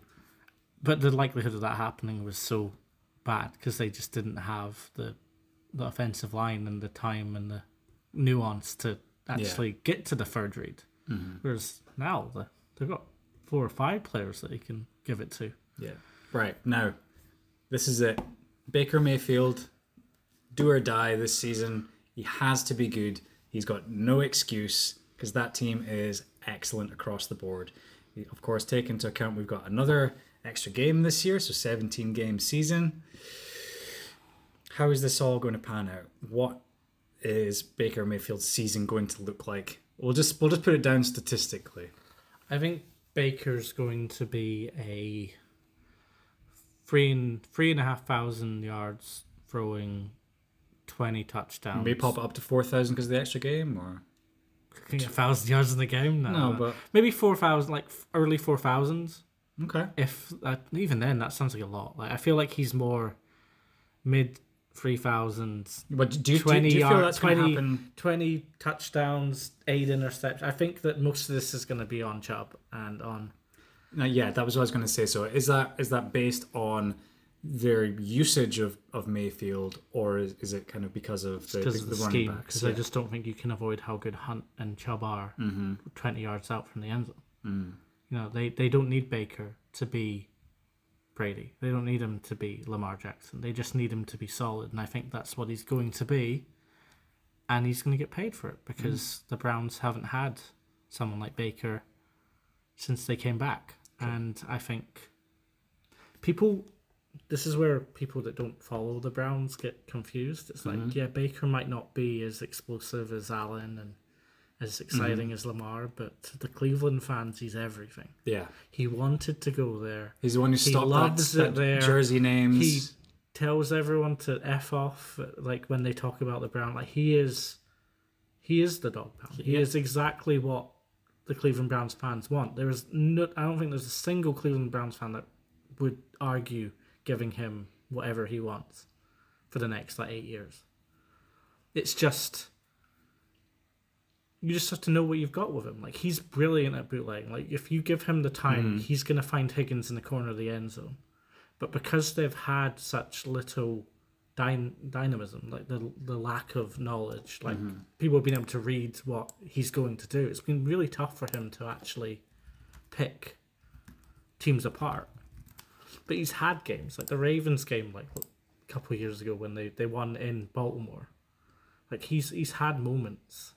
But the likelihood of that happening was so bad because they just didn't have the the offensive line and the time and the nuance to actually get to the third read. Mm-hmm. Whereas now the, they've got four or five players that they can give it to. Yeah. Right. Now, this is it. Baker Mayfield, do or die this season. He has to be good. He's got no excuse because that team is excellent across the board. Of course, take into account we've got another extra game this year, so 17 game season. How is this all going to pan out? What is Baker Mayfield's season going to look like? We'll just we'll just put it down statistically. I think Baker's going to be a three and three and a half thousand yards throwing twenty touchdowns. Maybe pop it up to 4,000 because of the extra game, or a thousand yards in the game. No, No, but- maybe four thousand, like early four thousands. okay. If that, even then, that sounds like a lot. Like I feel like he's more mid three thousands. But do you, 20 do you yard- that's going 20 happen? 20 touchdowns, eight interceptions. I think that most of this is going to be on Chubb and on. No, yeah, that was what I was going to say. So is that is that based on their usage of, of Mayfield, or is, is it kind of because of the, Because the, the, the running scheme, backs? because I just don't think you can avoid how good Hunt and Chubb are Mm-hmm. 20 yards out from the end zone. Mm. You know, they, they don't need Baker to be Brady. They don't need him to be Lamar Jackson. They just need him to be solid, and I think that's what he's going to be. And he's going to get paid for it because Mm. the Browns haven't had someone like Baker since they came back. And I think people, this is where people that don't follow the Browns get confused. It's like, Mm-hmm. yeah, Baker might not be as explosive as Allen and as exciting as Lamar, but to the Cleveland fans, he's everything. Yeah, He wanted to go there. he's the one who He stopped loves that, it that there. jersey names. He tells everyone to f off, like when they talk about the Brown. Like he is, he is the dog pound. He Yeah. is exactly what the Cleveland Browns fans want. There is no, I don't think there's a single Cleveland Browns fan that would argue giving him whatever he wants for the next like eight years. It's just you just have to know what you've got with him. Like he's brilliant at bootlegging. Like if you give him the time, mm-hmm. he's gonna find Higgins in the corner of the end zone. But because they've had such little dyn- dynamism, like the the lack of knowledge, like mm-hmm. people have been able to read what he's going to do, it's been really tough for him to actually pick teams apart. But he's had games like the Ravens game, like a couple of years ago when they, they won in Baltimore. Like he's he's had moments,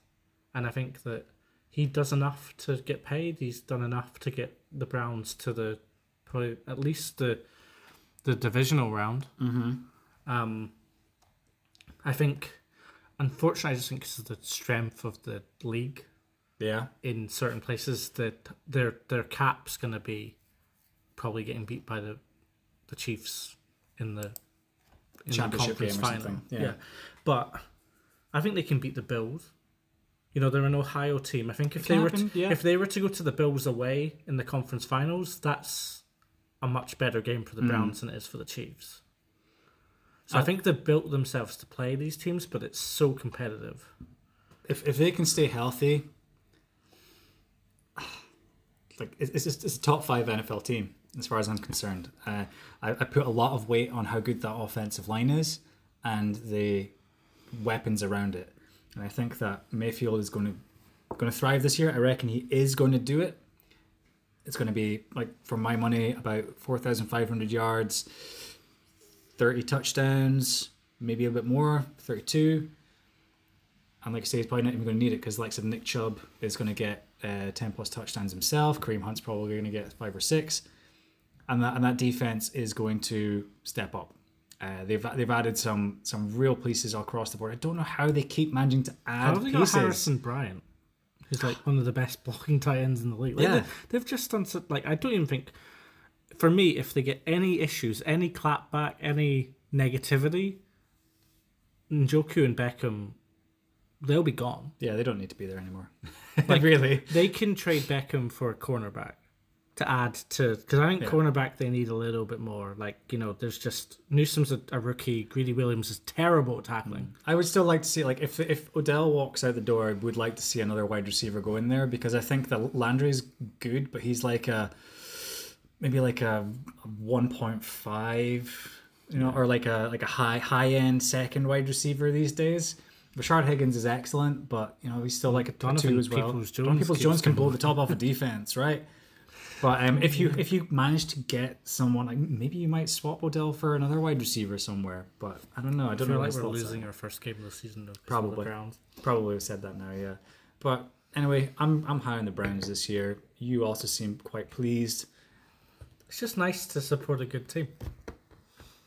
and I think that he does enough to get paid. He's done enough to get the Browns to the probably at least the the divisional round. Mm-hmm. Um, I think, unfortunately, I just think it's the strength of the league Yeah. in certain places that their their cap's gonna be probably getting beat by the the Chiefs in the in Championship conference game or something, yeah. but I think they can beat the Bills. You know, they're an Ohio team. I think if It they were happen, to, yeah. if they were to go to the Bills away in the conference finals, that's a much better game for the Browns than it is for the Chiefs. So I Uh, think they've built themselves to play these teams, but it's so competitive. If if they can stay healthy, like it's it's, just, it's a top five NFL team as far as I'm concerned. Uh, I, I put a lot of weight on how good that offensive line is and the weapons around it, and I think that Mayfield is going to going to thrive this year. I reckon he is going to do it. It's going to be like for my money about four thousand five hundred yards, thirty touchdowns, maybe a bit more, thirty-two. And like I say, he's probably not even going to need it because, like I said, Nick Chubb is going to get uh, 10 plus touchdowns himself. Kareem Hunt's probably going to get five or six. And that, and that defense is going to step up. Uh, they've they've added some some real pieces across the board. I don't know how they keep managing to How add have they got pieces. Harrison Bryant, who's like one of the best blocking tight ends in the league? Like, Yeah. they, they've just done so, like I don't even think. For me, if they get any issues, any clapback, any negativity, Njoku and Beckham, they'll be gone. Yeah, they don't need to be there anymore. Like really, They can trade Beckham for a cornerback to add to because I think Yeah. cornerback they need a little bit more. Like you know, there's just Newsome's a, a rookie. Greedy Williams is terrible at tackling. Mm. I would still like to see like if if Odell walks out the door, I would like to see another wide receiver go in there because I think that Landry's good, but he's like a maybe like a one point five, you know, or like a like a high high end second wide receiver these days. Rashard Higgins is excellent, but you know he's still like a Donovan two as well. Peoples-Jones Donovan Peoples Jones can blow the top off a defense, right? But um, if you if you manage to get someone, like maybe you might swap Odell for another wide receiver somewhere. But I don't know. I I don't feel know. like we're losing our first game of the season. Of the Probably. Browns. Probably have said that now, yeah. But anyway, I'm I'm high on the Browns this year. You also seem quite pleased. It's just nice to support a good team.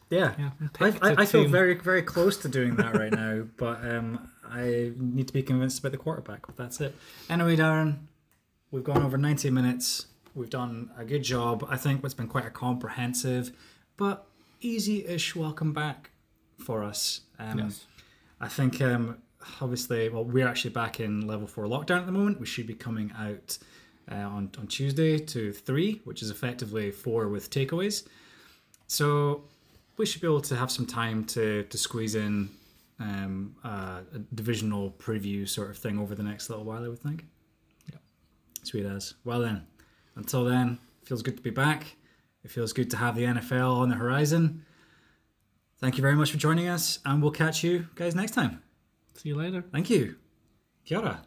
Yeah, Yeah, I, I, I feel team. very very close to doing that right now, but um, I need to be convinced about the quarterback. But that's it. Anyway, Darren, we've gone over 90 minutes. We've done a good job. I think it's been quite a comprehensive, but easy-ish welcome back for us. Um, Yes. I think um, obviously, well, we're actually back in level four lockdown at the moment. We should be coming out uh, on on Tuesday to three, which is effectively four with takeaways. So we should be able to have some time to to squeeze in um, uh, a divisional preview sort of thing over the next little while. I would think. Yeah. Sweet as. Well then, until then, feels good to be back. It feels good to have the NFL on the horizon. Thank you very much for joining us, and we'll catch you guys next time. See you later. Thank you. Kia ora.